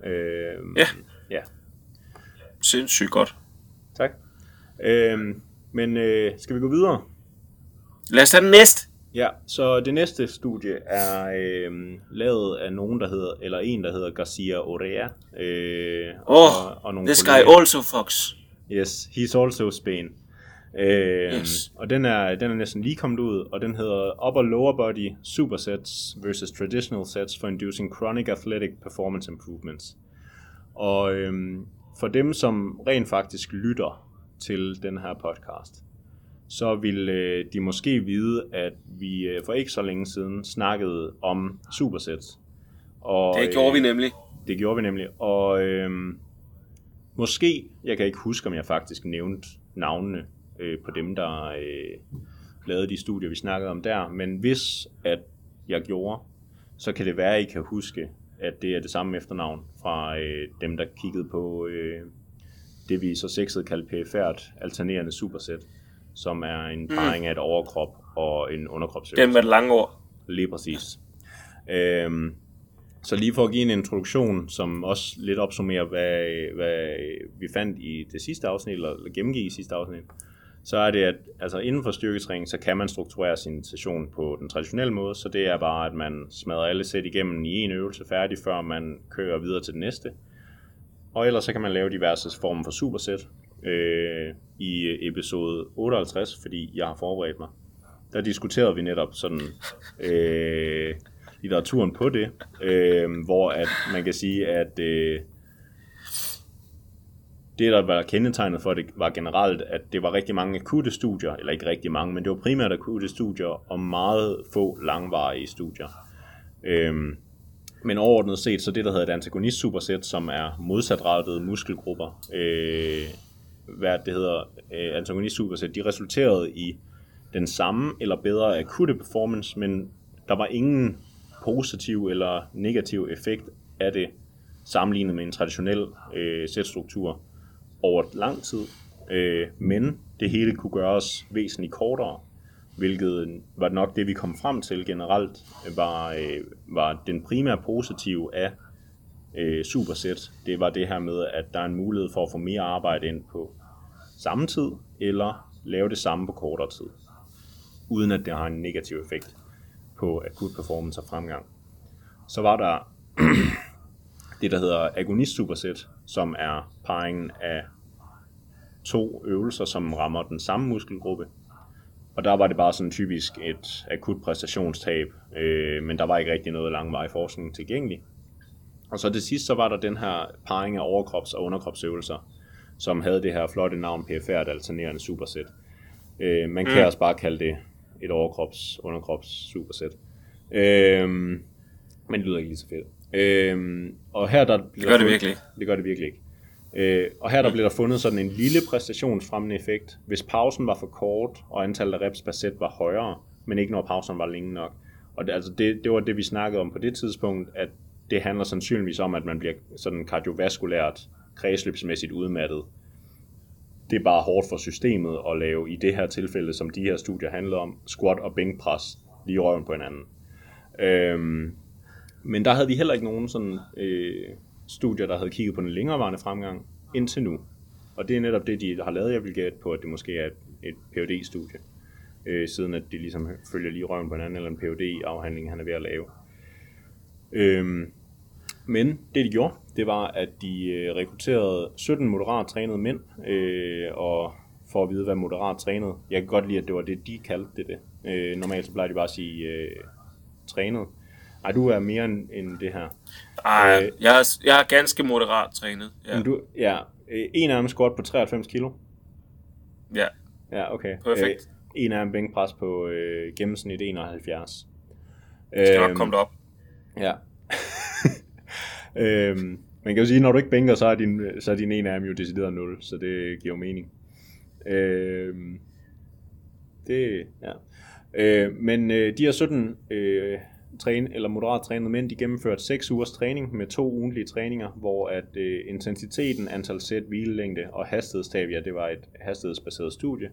Øh, Ja. Ja, sindssygt godt. tak. Øh, men øh, skal vi gå videre? Lad os tage den næste. Ja, så det næste studie er øh, lavet af nogen, der hedder, eller en, der hedder Garcia Orea. Øh, Oh, this guy kolleger. also fucks. Yes, he's also Spain. Øh, Yes. Og den er, den er næsten lige kommet ud, og den hedder Upper Lower Body Supersets versus Traditional Sets for Inducing Chronic Athletic Performance Improvements. Og øhm, for dem, som rent faktisk lytter til den her podcast, så ville øh, de måske vide, at vi øh, for ikke så længe siden snakkede om supersets. Og, det gjorde øh, vi nemlig. Det gjorde vi nemlig. Og øh, måske, jeg kan ikke huske, om jeg faktisk nævnte navnene øh, på dem, der øh, lavede de studier, vi snakkede om der. Men hvis at jeg gjorde, så kan det være, at I kan huske, at det er det samme efternavn fra øh, dem, der kiggede på øh, det, vi så sexet kaldte perifært alternerende supersæt, som er en mm. parring mm. af et overkrop og en underkropsøvelse. Den med det lange ord. Lige præcis. Øhm, så lige for at give en introduktion, som også lidt opsummerer, hvad, hvad vi fandt i det sidste afsnit, eller gennemgik i sidste afsnit, så er det, at altså inden for styrketræning, så kan man strukturere sin session på den traditionelle måde, så det er bare, at man smadrer alle sæt igennem i en øvelse færdig, før man kører videre til den næste. Og ellers så kan man lave diverse former for supersæt. Øh, i øh, episode 58, fordi jeg har forberedt mig, der diskuterede vi netop sådan øh, litteraturen på det, øh, hvor at man kan sige, at øh, det, der var kendetegnet for det, var generelt, at det var rigtig mange akutte studier, eller ikke rigtig mange, men det var primært akutte studier, og meget få langvarige studier. Øhm, men overordnet set, så det, der hedder et antagonist supersæt, som er modsatrettede muskelgrupper, øh, hvad det hedder, øh, antagonist supersæt, de resulterede i den samme eller bedre akutte performance, men der var ingen positiv eller negativ effekt af det sammenlignet med en traditionel øh, sætstruktur over lang tid, øh, men det hele kunne gøres væsentligt kortere, hvilket var nok det, vi kom frem til generelt, var, øh, var den primære positive af øh, supersæt, Det var det her med, at der er en mulighed for at få mere arbejde ind på samme tid, eller lave det samme på kortere tid, uden at det har en negativ effekt på akut performance og fremgang. Så var der det, der hedder agonist supersæt, som er parringen af to øvelser, som rammer den samme muskelgruppe. Og der var det bare sådan typisk et akut præstationstab, øh, men der var ikke rigtig noget langvarig forskning tilgængelig. Og så til sidst, så var der den her parring af overkrops- og underkropsøvelser, som havde det her flotte navn PFR, et alternerende supersæt. Øh, man kan mm. også bare kalde det et overkrops-underkrops supersæt. Øh, men det lyder ikke lige så fedt. Øh, og her der... Det gør det virkelig Det gør det virkelig ikke. Øh, og her der blev der fundet sådan en lille præstationsfremmende effekt, hvis pausen var for kort, og antallet af reps per sæt var højere, men ikke når pausen var længe nok. Og det, altså det, det var det, vi snakkede om på det tidspunkt, at det handler sandsynligvis om, at man bliver sådan kardiovaskulært, kredsløbsmæssigt udmattet. Det er bare hårdt for systemet at lave, i det her tilfælde, som de her studier handler om, squat og bænkpres lige røven på hinanden. Øhm, men der havde vi heller ikke nogen sådan, øh, studier, der havde kigget på den længerevarende fremgang indtil nu. Og det er netop det, de har lavet. Jeg vil gætte på, at det måske er et, et phd studie øh, siden at de ligesom følger lige røven på hinanden, eller en phd afhandling han er ved at lave. Øhm, men det de gjorde, det var, at de øh, rekrutterede 17 moderat trænede mænd, øh, og for at vide, hvad moderat trænet. Jeg kan godt lide, at det var det, de kaldte det. det. Øh, normalt så plejer de bare at sige øh, trænet. Ej, du er mere end, end det her. Ej, øh, jeg, er, jeg er ganske moderat trænet. Ja. Du, ja, øh, en af dem squat på 93 kilo. Ja. Ja, okay. Perfekt. Øh, en af dem bænkpres på øh, gennemsnit 71. Det skal øh, nok komme op. Ja øhm, man kan jo sige, når du ikke bænker, så er din, så er din ene af dem jo decideret 0, så det giver jo mening. Øhm, det, ja. Øh, men øh, de her 17 øh, træne, eller moderat trænede mænd, de gennemførte 6 ugers træning med to ugentlige træninger, hvor at øh, intensiteten, antal sæt, hvilelængde og hastighedstab, ja, det var et hastighedsbaseret studie,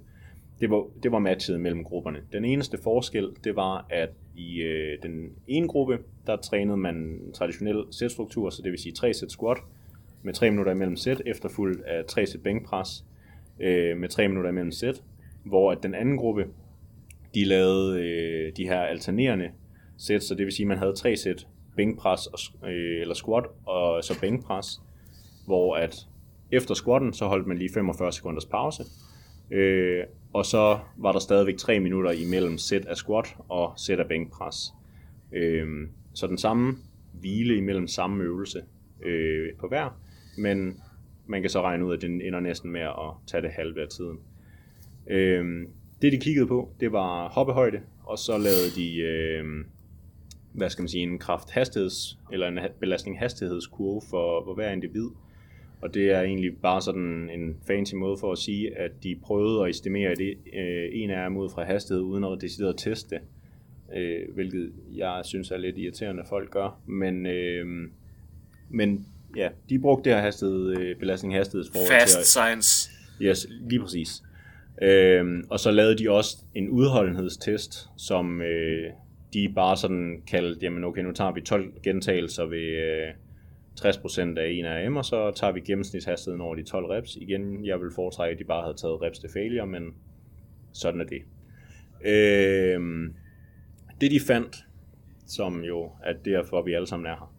det var, det var matchet mellem grupperne. Den eneste forskel, det var, at i øh, den ene gruppe, der trænede man traditionel sætstruktur, så det vil sige 3 sæt squat, med 3 minutter imellem sæt, efterfulgt af 3 sæt bænkpres, øh, med 3 minutter imellem sæt, hvor at den anden gruppe, de lavede øh, de her alternerende sæt, så det vil sige, at man havde tre sæt bænkpres og, øh, eller squat og så bænkpres, hvor at efter squatten, så holdt man lige 45 sekunders pause, øh, og så var der stadigvæk 3 minutter imellem sæt af squat og sæt af bænkpres. Øh, så den samme hvile imellem samme øvelse øh, på hver, men man kan så regne ud, at den ender næsten med at tage det halve af tiden. Øh, det de kiggede på, det var hoppehøjde, og så lavede de, øh, hvad skal man sige, en kraft hastigheds, eller en belastning hastighedskurve for, for hver individ. Og det er egentlig bare sådan en fancy måde for at sige, at de prøvede at estimere det øh, en af dem ud fra hastighed, uden at decideret teste øh, hvilket jeg synes er lidt irriterende, at folk gør. Men, øh, men ja, de brugte det her hastighed, øh, belastning hastighedsforhold Fast til at, science. Yes, lige præcis. Øh, og så lavede de også en udholdenhedstest, som øh, de bare sådan kaldte, jamen okay, nu tager vi 12 gentagelser ved øh, 60% af en af M, og så tager vi gennemsnitshastigheden over de 12 reps. Igen, jeg vil foretrække, at de bare havde taget reps til failure, men sådan er det. Øh, det de fandt, som jo er derfor, vi alle sammen er her,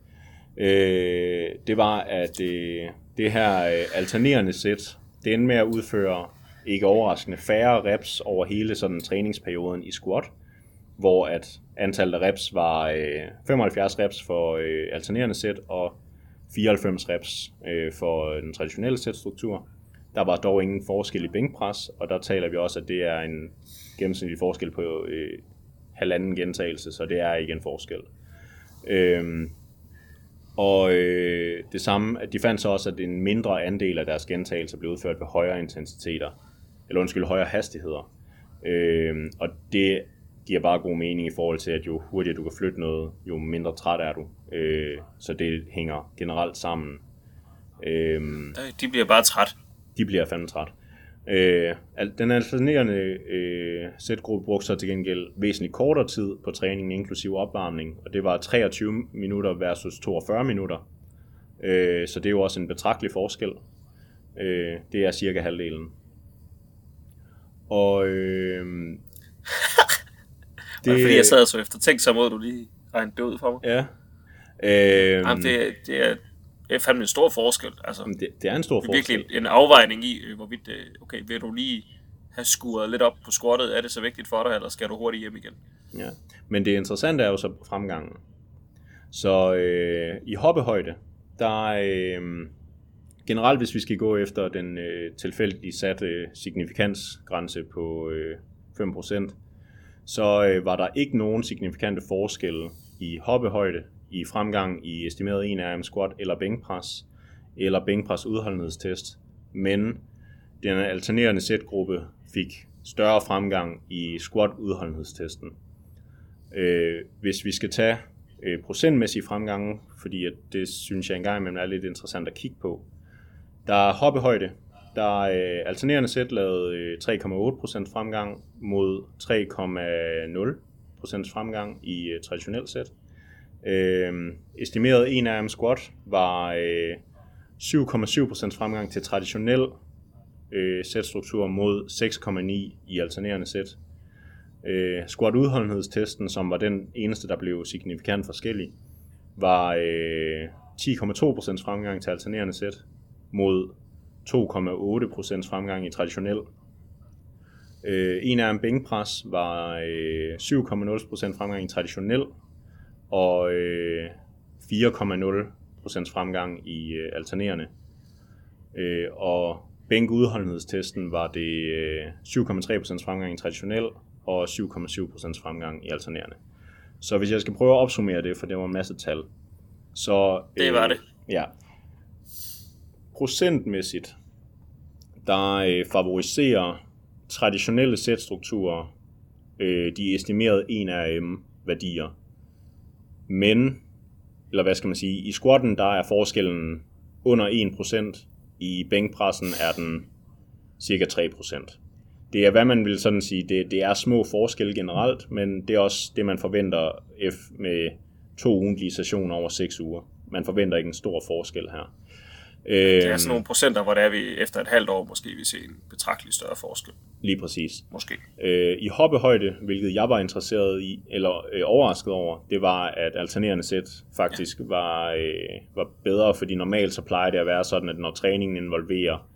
øh, det var, at øh, det her øh, alternerende sæt, det endte med at udføre, ikke overraskende, færre reps over hele sådan træningsperioden i squat, hvor at antallet af reps var øh, 75 reps for øh, alternerende sæt og 94 reps øh, for øh, den traditionelle sætstruktur. Der var dog ingen forskel i bænkpres, og der taler vi også, at det er en gennemsnitlig forskel på øh, halvanden gentagelse, så det er ikke en forskel. Øhm, og øh, det samme, at de fandt så også, at en mindre andel af deres gentagelser blev udført ved højere intensiteter, eller undskyld, højere hastigheder. Øhm, og det giver bare god mening i forhold til, at jo hurtigere du kan flytte noget, jo mindre træt er du. Øh, så det hænger generelt sammen. Øhm, de bliver bare træt. De bliver fandme træt. Øh, den alternerende øh, sætgruppe brugte så til gengæld væsentligt kortere tid på træningen, inklusive opvarmning, og det var 23 minutter versus 42 minutter. Øh, så det er jo også en betragtelig forskel. Øh, det er cirka halvdelen. Og øh, det, det fordi jeg sad så efter tænkt så måde, du lige regnede det ud for mig. Ja. Øh, Jamen, det, det er det er fandme en stor forskel. Altså, det, det er en stor forskel. Det er virkelig en afvejning i, øh, hvorvidt, øh, okay, vil du lige have skuret lidt op på squattet, er det så vigtigt for dig, eller skal du hurtigt hjem igen? Ja, men det interessante er jo så fremgangen. Så øh, i hoppehøjde, der er øh, generelt, hvis vi skal gå efter den øh, tilfældige satte signifikansgrænse på øh, 5%, så øh, var der ikke nogen signifikante forskelle i hoppehøjde i fremgang i estimeret 1 RM squat eller bænkpres, eller bænkpres udholdenhedstest, men den alternerende sætgruppe fik større fremgang i squat udholdenhedstesten. Øh, hvis vi skal tage øh, procentmæssig fremgang, fordi at det synes jeg engang imellem er lidt interessant at kigge på. Der er hoppehøjde, der øh, alternerende sæt lavede øh, 3,8% fremgang mod 3,0% fremgang i øh, traditionelt sæt. Øh, estimeret en arm squat var øh, 7,7% fremgang til traditionel øh, sætstruktur mod 6,9 i alternerende sæt. Øh, squat udholdenhedstesten, som var den eneste, der blev signifikant forskellig, var øh, 10,2% fremgang til alternerende sæt mod 2,8% fremgang i traditionel. Øh, en arm bænkpres var øh, 7,0% fremgang i traditionel og øh, 4,0% fremgang i øh, alternerende. Øh, og bænkudholdenhedstesten var det øh, 7,3% fremgang i traditionel og 7,7% fremgang i alternerende. Så hvis jeg skal prøve at opsummere det, for det var en masse tal, så... Øh, det var det. Ja. Procentmæssigt, der øh, favoriserer traditionelle sætstrukturer øh, de estimerede 1 RM værdier men, eller hvad skal man sige, i squatten der er forskellen under 1%, i bænkpressen er den cirka 3%. Det er, hvad man vil sådan sige, det, det er små forskelle generelt, men det er også det, man forventer F med to ugentlige sessioner over 6 uger. Man forventer ikke en stor forskel her. Det er sådan nogle procenter, hvor der er vi efter et halvt år måske vil se en betragtelig større forskel. Lige præcis. Måske. Øh, I hoppehøjde, hvilket jeg var interesseret i, eller øh, overrasket over, det var, at alternerende sæt faktisk ja. var, øh, var bedre, fordi normalt så plejer det at være sådan, at når træningen involverer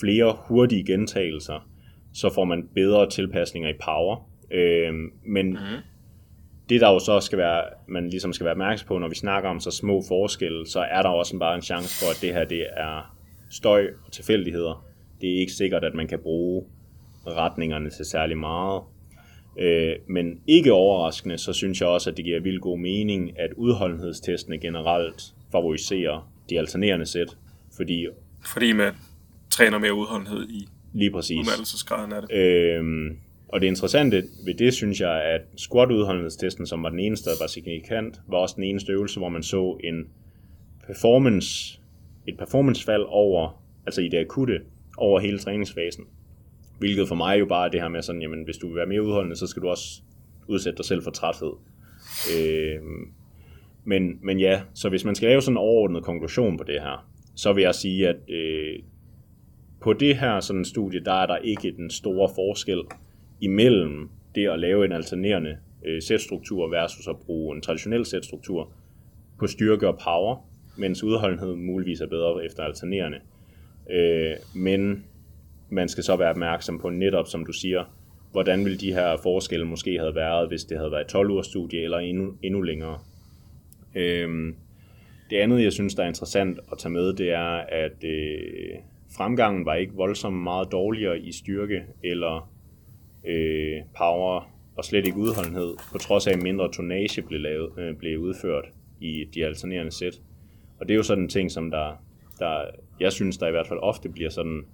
flere hurtige gentagelser, så får man bedre tilpasninger i power. Øh, men mm-hmm det der jo så skal være, man ligesom skal være opmærksom på, når vi snakker om så små forskelle, så er der også bare en chance for, at det her det er støj og tilfældigheder. Det er ikke sikkert, at man kan bruge retningerne til særlig meget. Øh, men ikke overraskende, så synes jeg også, at det giver vildt god mening, at udholdenhedstestene generelt favoriserer de alternerende sæt, fordi... Fordi man træner mere udholdenhed i lige præcis. udmattelsesgraden af det. Øhm, og det interessante ved det, synes jeg, at squat-udholdenhedstesten, som var den eneste, der var signifikant, var også den eneste øvelse, hvor man så en performance, et performancefald over, altså i det akutte, over hele træningsfasen. Hvilket for mig jo bare er det her med sådan, jamen hvis du vil være mere udholdende, så skal du også udsætte dig selv for træthed. Øh, men, men ja, så hvis man skal lave sådan en overordnet konklusion på det her, så vil jeg sige, at øh, på det her sådan studie, der er der ikke den store forskel imellem det at lave en alternerende øh, sætstruktur versus at bruge en traditionel sætstruktur på styrke og power, mens udholdenhed muligvis er bedre efter alternerende. Øh, men man skal så være opmærksom på netop, som du siger, hvordan ville de her forskelle måske have været, hvis det havde været et 12 ugers studie eller endnu, endnu længere. Øh, det andet, jeg synes, der er interessant at tage med, det er, at øh, fremgangen var ikke voldsomt meget dårligere i styrke eller øh, power og slet ikke udholdenhed, på trods af at mindre tonnage blev, lavet, øh, blev udført i de alternerende sæt. Og det er jo sådan en ting, som der, der, jeg synes, der i hvert fald ofte bliver sådan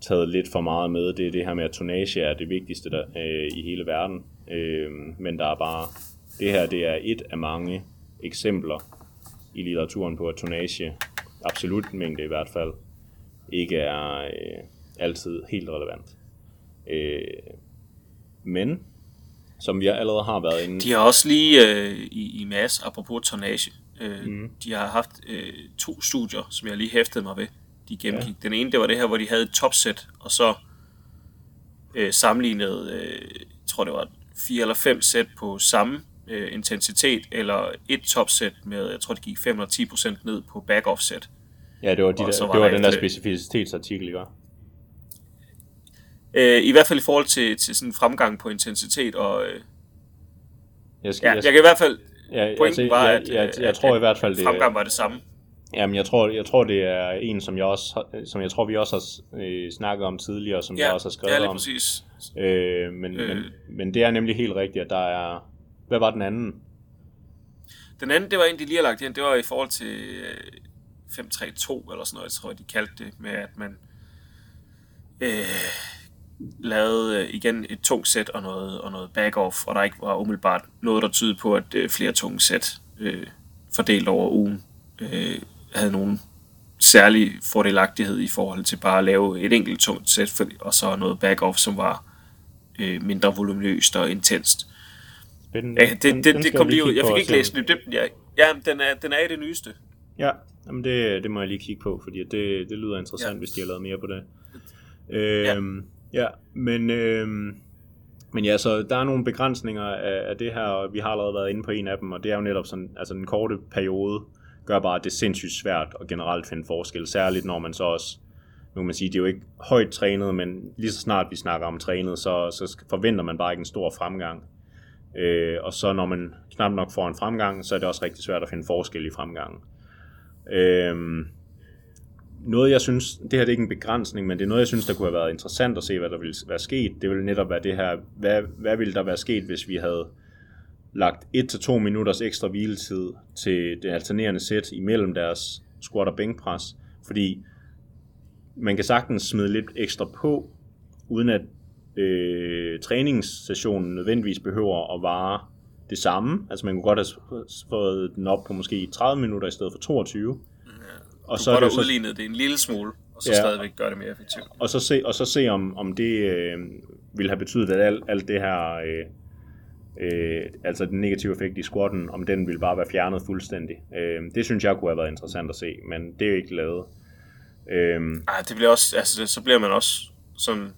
taget lidt for meget med. Det er det her med, at tonnage er det vigtigste der, øh, i hele verden. Øh, men der er bare, det her det er et af mange eksempler i litteraturen på, at tonnage, absolut mængde i hvert fald, ikke er øh, altid helt relevant. Øh, men, som vi allerede har været inde... De har også lige øh, i, i mass, apropos tonnage, øh, mm. de har haft øh, to studier, som jeg lige hæftede mig ved, de gennemgik. Ja. Den ene, det var det her, hvor de havde et topsæt, og så øh, sammenlignede, øh, jeg tror det var fire eller fem sæt på samme øh, intensitet, eller et topsæt med, jeg tror det gik 5 eller 10 procent ned på back-off sæt. Ja, det var, de der, var det var den der specificitetsartikel, ikke? Øh, I hvert fald i forhold til, til sådan fremgang på intensitet og... Øh, jeg, skal, ja, jeg, jeg kan i hvert fald... Ja, pointen altså, var, jeg, at, jeg, jeg, jeg tror i hvert fald, det, fremgang var det samme. Jamen, jeg tror, jeg tror, det er en, som jeg også, som jeg tror, vi også har øh, snakket om tidligere, som ja, jeg også har skrevet ja, lige om. præcis. Øh, men, øh. Men, men det er nemlig helt rigtigt, at der er... Hvad var den anden? Den anden, det var en, de lige har lagt ind, det var i forhold til øh, 5-3-2 eller sådan noget, jeg tror, de kaldte det, med at man øh, lavede øh, igen et tungt sæt og noget, og noget back-off, og der ikke var umiddelbart noget, der tyder på, at øh, flere tunge sæt øh, fordelt over ugen øh, havde nogen særlig fordelagtighed i forhold til bare at lave et enkelt tungt sæt, og så noget back-off, som var øh, mindre voluminøst og intenst. Spændende. Ja, det, det, det, det kom lige ud. Jeg fik ikke læst den. Ja, ja, den er, den er i det nyeste. Ja, jamen det, det må jeg lige kigge på, fordi det, det lyder interessant, ja. hvis de har lavet mere på det. Øhm, ja ja, men, øh, men ja, så der er nogle begrænsninger af, af det her, og vi har allerede været inde på en af dem, og det er jo netop sådan, altså den korte periode, gør bare, at det er sindssygt svært at generelt finde forskel, særligt når man så også, nu kan man sige, det er jo ikke højt trænet, men lige så snart vi snakker om trænet, så, så forventer man bare ikke en stor fremgang. Øh, og så når man knap nok får en fremgang, så er det også rigtig svært at finde forskel i fremgangen. Øh, noget jeg synes, det her det er ikke en begrænsning, men det er noget jeg synes, der kunne have været interessant at se, hvad der ville være sket. Det ville netop være det her, hvad, hvad ville der være sket, hvis vi havde lagt 1-2 minutters ekstra hviletid til det alternerende sæt imellem deres squat og bænkpres, fordi man kan sagtens smide lidt ekstra på, uden at øh, træningssessionen nødvendigvis behøver at vare det samme. Altså man kunne godt have fået den op på måske 30 minutter i stedet for 22. Og så godt have udlignet det en lille smule, og så ja, stadigvæk gøre det mere effektivt. Og så se, og så se om, om det øh, ville have betydet, at alt, alt det her, øh, øh, altså den negative effekt i squatten, om den ville bare være fjernet fuldstændig. Øh, det synes jeg kunne have været interessant at se, men det er jo ikke lavet. Øh, Ej, det bliver også, altså det, så bliver man også sådan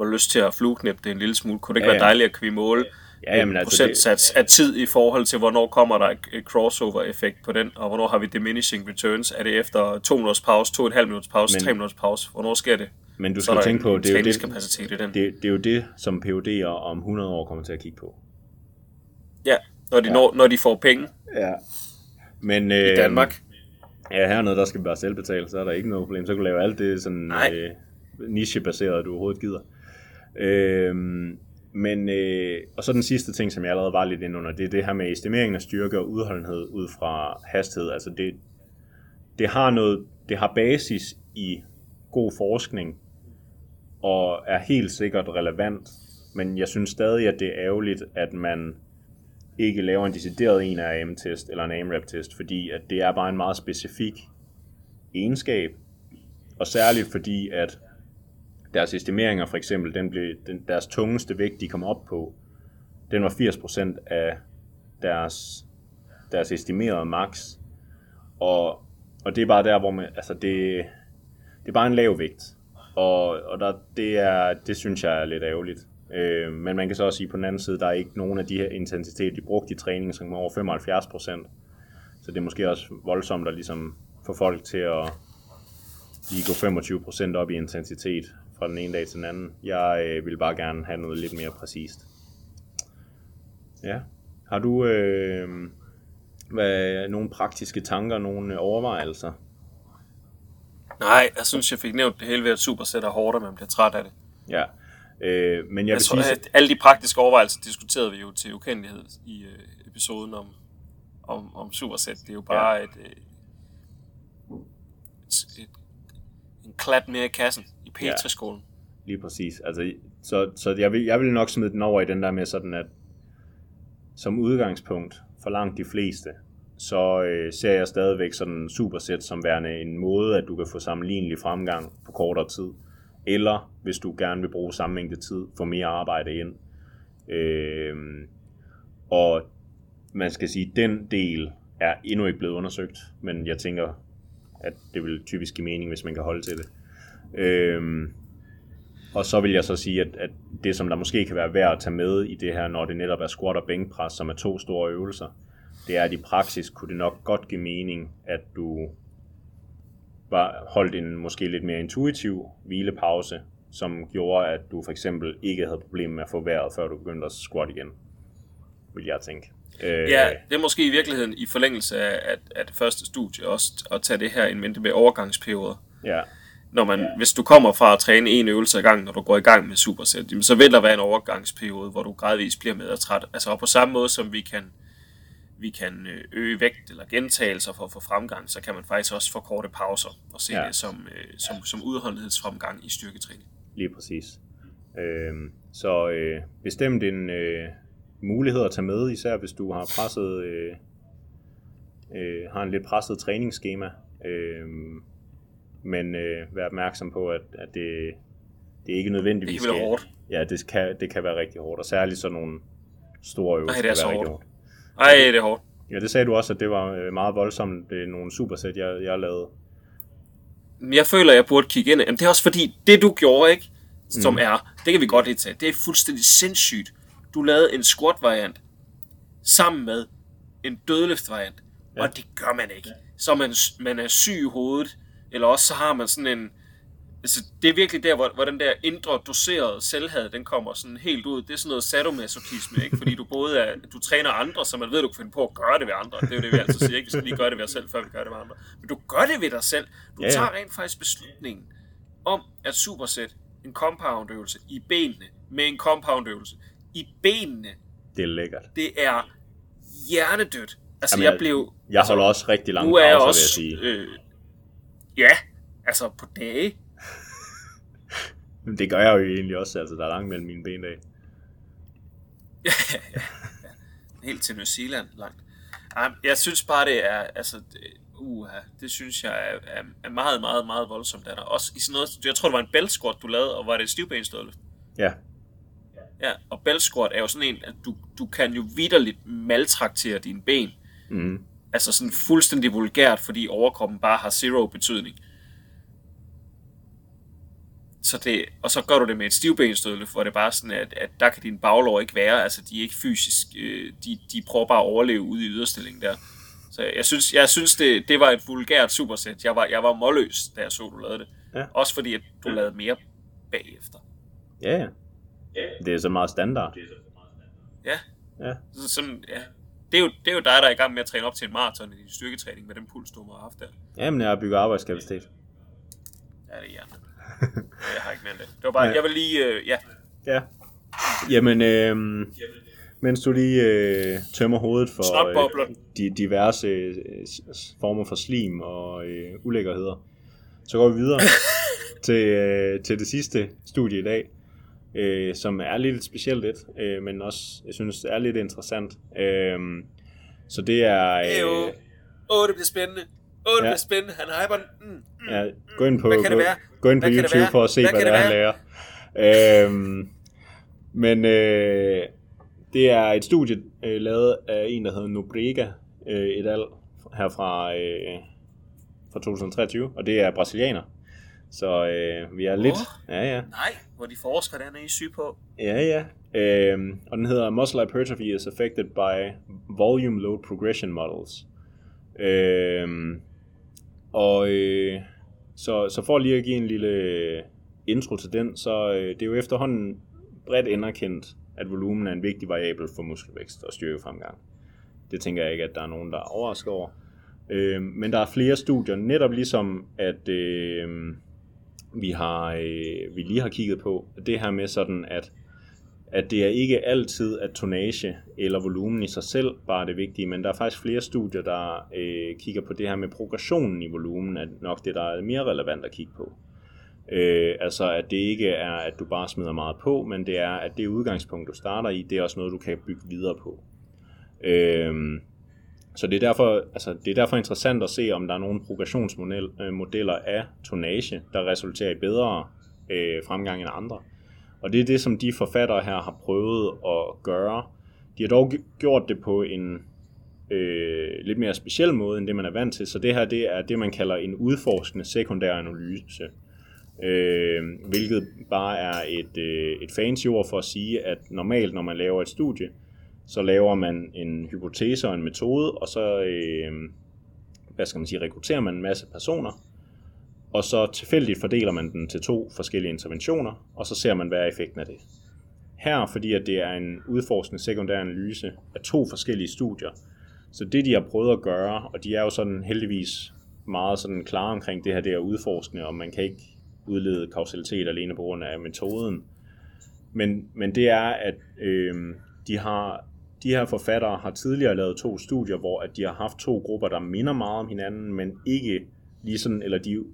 hvor lyst til at flueknæppe det en lille smule. Kunne det ikke ja, ja. være dejligt at kunne måle ja, jamen, altså procentsats det... af tid i forhold til, hvornår kommer der et crossover-effekt på den, og hvornår har vi diminishing returns? Er det efter 2 minutters pause, 2,5 minutters pause, men, 3 minutters pause? Hvornår sker det? Men du skal tænke på, det er, jo det, i den. Det, det er jo det, som PUD'er om 100 år kommer til at kigge på. Ja, når de, ja. Når, når de får penge. Ja. Men, øh, I Danmark. Ja, hernede, der skal vi bare selv betale, så er der ikke noget problem. Så kan du lave alt det sådan øh, nichebaseret, du overhovedet gider. Øhm, men, øh, og så den sidste ting, som jeg allerede var lidt inde under, det er det her med estimeringen af styrke og udholdenhed ud fra hastighed. Altså det, det har noget, det har basis i god forskning, og er helt sikkert relevant, men jeg synes stadig, at det er ærgerligt, at man ikke laver en decideret en af AM-test eller en AMRAP-test, fordi at det er bare en meget specifik egenskab, og særligt fordi, at deres estimeringer for eksempel, den blev, den, deres tungeste vægt, de kom op på, den var 80% af deres, deres estimerede max. Og, og det er bare der, hvor man, altså det, det er bare en lav vægt. Og, og der, det, er, det synes jeg er lidt ærgerligt. Øh, men man kan så også sige på den anden side, der er ikke nogen af de her intensiteter, de brugte i træningen, som er over 75% Så det er måske også voldsomt at ligesom få folk til at lige gå 25% op i intensitet fra den ene dag til den anden. Jeg øh, vil bare gerne have noget lidt mere præcist. Ja. Har du øh, hvad, nogle praktiske tanker, nogle overvejelser? Nej, jeg synes, jeg fik nævnt det hele ved, at supersæt er hårdt, og man bliver træt af det. Ja, øh, men jeg, jeg vil tror, sige... at alle de praktiske overvejelser diskuterede vi jo til ukendelighed i øh, episoden om, om, om supersæt. Det er jo bare ja. et, øh, et, et, en klat mere i kassen i Petriskolen. Ja, lige præcis. Altså, så så jeg, vil, jeg vil nok smide den over i den der med sådan, at som udgangspunkt for langt de fleste, så øh, ser jeg stadigvæk sådan supersæt som værende en måde, at du kan få sammenlignelig fremgang på kortere tid. Eller hvis du gerne vil bruge samme mængde tid, få mere arbejde ind. Øh, og man skal sige, at den del er endnu ikke blevet undersøgt, men jeg tænker, at det vil typisk give mening, hvis man kan holde til det. Øh, og så vil jeg så sige, at, at det, som der måske kan være værd at tage med i det her, når det netop er squat og bænkpres, som er to store øvelser, det er, at i praksis kunne det nok godt give mening, at du var holdt en måske lidt mere intuitiv hvilepause, som gjorde, at du for eksempel ikke havde problemer med at få vejret, før du begyndte at squat igen, vil jeg tænke. Øh, ja, det er måske i virkeligheden i forlængelse af, af, af det første studie også, at tage det her en mente med overgangsperioder. Ja. Når man, hvis du kommer fra at træne en øvelse ad gangen, når du går i gang med supersæt, så vil der være en overgangsperiode, hvor du gradvist bliver med at træt. Altså på samme måde som vi kan vi kan øh, øge vægt eller gentagelser for at få fremgang, så kan man faktisk også få korte pauser og se ja. det som, øh, som, som udholdenhedsfremgang i styrketræning. Lige præcis. Øh, så øh, bestemt en øh, mulighed at tage med, især hvis du har presset øh, øh, har en lidt presset træningsskema. Øh, men øh, vær opmærksom på, at, at det, det er ikke nødvendigvis... Det kan være hårdt. Ja, det kan, det kan være rigtig hårdt, og særligt sådan nogle store øvelser Ej, det er så hårdt. hårdt. Ej, det er hårdt. Ja, det sagde du også, at det var øh, meget voldsomt, det er nogle supersæt, jeg, jeg lavede. Jeg føler, jeg burde kigge ind. Jamen, det er også fordi, det du gjorde, ikke? Som mm. er, det kan vi godt lige tage, det er fuldstændig sindssygt. Du lavede en squat-variant sammen med en dødløft-variant, ja. og det gør man ikke. Så man, man er syg i hovedet, eller også så har man sådan en, altså, det er virkelig der, hvor, hvor den der indre doserede selvhed, den kommer sådan helt ud. Det er sådan noget sadomasochisme, ikke? Fordi du både er, du træner andre, så man ved, du kan finde på at gøre det ved andre. Det er jo det, vi altid siger, ikke? Vi skal lige gøre det ved os selv, før vi gør det ved andre. Men du gør det ved dig selv. Du ja. tager rent faktisk beslutningen om at supersætte en compound øvelse i benene med en compound øvelse i benene. Det er lækkert. Det er hjernedødt. Altså, Jamen, jeg, jeg- blev... Jeg holder også rigtig lange er pauser, også, vil jeg sige. øh, ja, altså på dage. Men Det gør jeg jo egentlig også, altså der er langt mellem mine ben af. helt til New Zealand langt. Jeg synes bare, det er, altså, det, uh, det synes jeg er, er, er meget, meget, meget voldsomt. Der. Også i sådan noget, jeg tror, det var en squat, du lavede, og var det et stivbensdødløft? Ja, Ja, og squat er jo sådan en, at du, du kan jo vidderligt maltraktere dine ben. mm. Altså sådan fuldstændig vulgært, fordi overkroppen bare har zero betydning. Så det, og så gør du det med et stivbensdødløft, hvor det bare sådan, at, at der kan dine baglår ikke være, altså de er ikke fysisk, øh, de, de prøver bare at overleve ude i yderstilling der. Så jeg synes, jeg synes det, det var et vulgært supersæt. Jeg var, jeg var målløs, da jeg så, du lavede det. Ja. Også fordi, at du lavede mere bagefter. ja, ja. Det er så meget standard. Ja, Ja, så sådan, ja. Det er, jo, det er jo dig, der er i gang med at træne op til en maraton i din styrketræning med den puls, du må have haft der. Jamen, jeg har bygget arbejdskapacitet. Ja, det er hjernen. jeg har ikke mere det. Det var bare, Ja. jeg vil lige, øh, ja, Ja. Jamen, øh, mens du lige øh, tømmer hovedet for øh, de diverse øh, former for slim og øh, ulækkerheder, så går vi videre til, øh, til det sidste studie i dag, øh, som er lidt specielt lidt, øh, men også, jeg synes, er lidt interessant. Øh, så det er... Det. Øh, Åh, det bliver spændende. Åh, det Ja. bliver spændende. Han hyper den. Mm, mm. Ja, gå ind på, Hvad kan det gå, være? gå ind på Hvad det YouTube for at se, Hvad hvad, det det er, han lærer. Øhm, men øh, det er et studie øh, lavet af en, der hedder Nobrega øh, et al her fra, øh, fra 2023, og det er brasilianer. Så øh, vi er lidt... Ja, ja. Nej, hvor de forsker dernede i syg på. Ja, ja. Øhm, og den hedder Muscle Hypertrophy is affected by volume load progression models. Øhm, og øh, så, så for lige at give en lille intro til den, så øh, det er jo efterhånden bredt anerkendt, at volumen er en vigtig variabel for muskelvækst og styrkefremgang. Det tænker jeg ikke, at der er nogen, der er overrasket over. Øh, men der er flere studier, netop ligesom at øh, vi, har, øh, vi lige har kigget på, det her med sådan, at at det er ikke altid, at tonage eller volumen i sig selv bare er det vigtige, men der er faktisk flere studier, der øh, kigger på det her med progressionen i volumen, er nok det, der er mere relevant at kigge på. Øh, altså at det ikke er, at du bare smider meget på, men det er, at det udgangspunkt, du starter i, det er også noget, du kan bygge videre på. Øh, så det er, derfor, altså, det er derfor interessant at se, om der er nogle progressionsmodeller øh, af tonage, der resulterer i bedre øh, fremgang end andre. Og det er det, som de forfattere her har prøvet at gøre. De har dog gjort det på en øh, lidt mere speciel måde, end det man er vant til. Så det her det er det, man kalder en udforskende sekundær analyse. Øh, hvilket bare er et, øh, et fancy ord for at sige, at normalt, når man laver et studie, så laver man en hypotese og en metode, og så øh, hvad skal man sige, rekrutterer man en masse personer, og så tilfældigt fordeler man den til to forskellige interventioner, og så ser man, hvad er effekten af det. Her, fordi at det er en udforskende sekundær analyse af to forskellige studier, så det de har prøvet at gøre, og de er jo sådan heldigvis meget sådan klare omkring det her, det er udforskende, og man kan ikke udlede kausalitet alene på grund af metoden. Men, men det er, at øh, de har de her forfattere har tidligere lavet to studier, hvor at de har haft to grupper, der minder meget om hinanden, men ikke lige sådan, eller de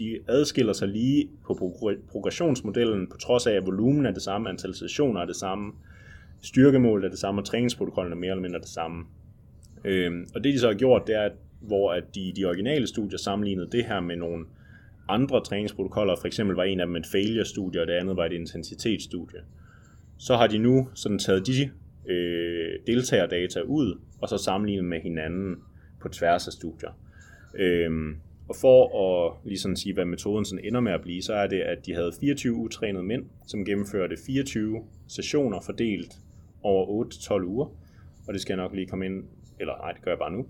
de adskiller sig lige på progressionsmodellen, på trods af, at volumen er det samme, antal sessioner er det samme, styrkemålet er det samme, og træningsprotokollen er mere eller mindre det samme. Øhm, og det de så har gjort, det er, at, hvor at de, de originale studier sammenlignede det her med nogle andre træningsprotokoller, for eksempel var en af dem et failure-studie, og det andet var et intensitetsstudie. Så har de nu sådan taget de øh, deltagerdata ud, og så sammenligne med hinanden på tværs af studier. Øhm, og for at ligesom sige, hvad metoden sådan ender med at blive, så er det, at de havde 24 utrænede mænd, som gennemførte 24 sessioner fordelt over 8-12 uger. Og det skal jeg nok lige komme ind, eller nej, det gør jeg bare nu.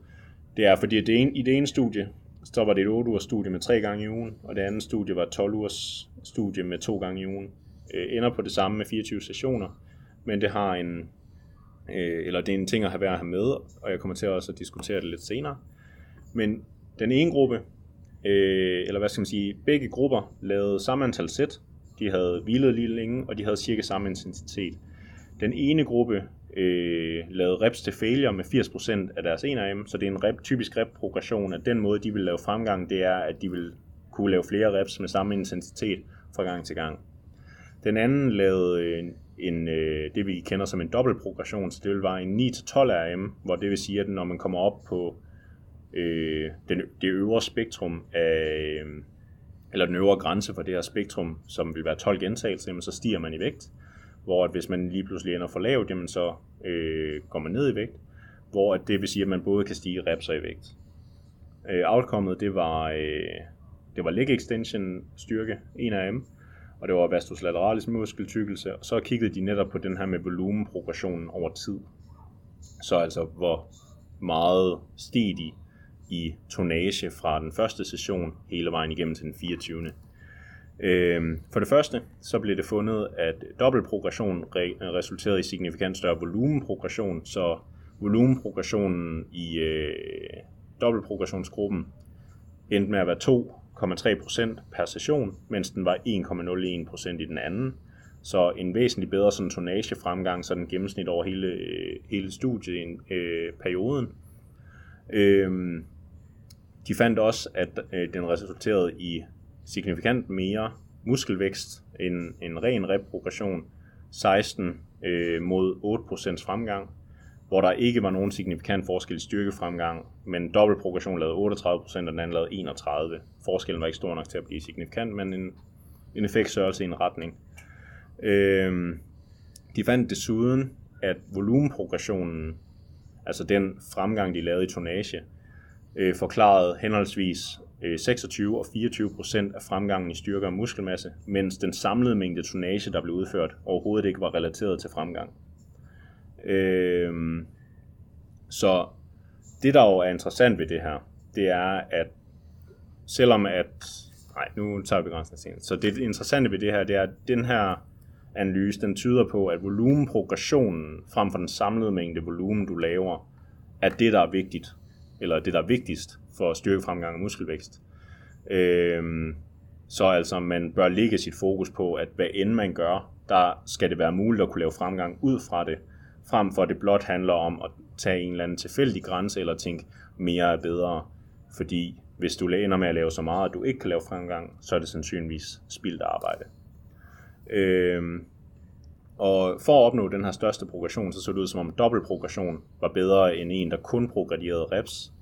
Det er fordi, at det ene, i det ene studie, så var det et 8 ugers studie med 3 gange i ugen, og det andet studie var et 12 ugers studie med 2 gange i ugen. Øh, ender på det samme med 24 sessioner, men det har en, øh, eller det er en ting at have værd at have med, og jeg kommer til også at diskutere det lidt senere. Men den ene gruppe, øh, eller hvad skal man sige, begge grupper lavede samme antal sæt, de havde hvilet lige længe, og de havde cirka samme intensitet. Den ene gruppe øh, lavede reps til failure med 80% af deres 1RM, så det er en rep, typisk rep-progression, at den måde, de vil lave fremgang, det er, at de vil kunne lave flere reps med samme intensitet fra gang til gang. Den anden lavede øh, en, øh, det, vi kender som en dobbeltprogression, så det vil være en 9-12 RM, hvor det vil sige, at når man kommer op på øh, den, det øvre spektrum af, øh, eller den øvre grænse for det her spektrum, som vil være 12 gentagelser, jamen så stiger man i vægt. Hvor at hvis man lige pludselig ender for lavt, jamen så øh, går man ned i vægt. Hvor at det vil sige, at man både kan stige reps og i vægt. Øh, outcomeet, det var, øh, det var leg extension styrke, en af dem, og det var vastus lateralis muskeltykkelse, og så kiggede de netop på den her med volumenprogressionen over tid. Så altså, hvor meget steg de i tonage fra den første session hele vejen igennem til den 24. Øhm, for det første, så blev det fundet, at dobbeltprogression resulterede i signifikant større volumenprogression, så volumenprogressionen i øh, dobbeltprogressionsgruppen endte med at være 0,3% per session, mens den var 1,01% i den anden. Så en væsentlig bedre sådan tonnagefremgang, sådan gennemsnit over hele, hele studiet Øh, perioden. øh, de fandt også, at øh, den resulterede i signifikant mere muskelvækst end en ren reprogression, 16 øh, mod 8% fremgang, hvor der ikke var nogen signifikant forskel i styrkefremgang, men dobbelt progression lavede 38%, og den anden lavede 31%. Forskellen var ikke stor nok til at blive signifikant, men en, en effektstørrelse i en retning. Øh, de fandt desuden, at volumenprogressionen, altså den fremgang, de lavede i tonnage, øh, forklarede henholdsvis øh, 26 og 24 procent af fremgangen i styrke og muskelmasse, mens den samlede mængde tonnage, der blev udført, overhovedet ikke var relateret til fremgang. Øhm, så det, der jo er interessant ved det her, det er, at selvom at... Nej, nu tager vi begrænsningen. Så det interessante ved det her, det er, at den her analyse, den tyder på, at volumenprogressionen frem for den samlede mængde volumen, du laver, er det, der er vigtigt, eller det, der er vigtigst for styrkefremgang og muskelvækst. Øhm, så altså, man bør lægge sit fokus på, at hvad end man gør, der skal det være muligt at kunne lave fremgang ud fra det, frem for at det blot handler om at tage en eller anden tilfældig grænse, eller tænke, mere er bedre. Fordi hvis du ender med at lave så meget, at du ikke kan lave fremgang, så er det sandsynligvis spildt arbejde. Øhm, og for at opnå den her største progression, så så det ud som om dobbelt progression var bedre end en, der kun progredierede reps,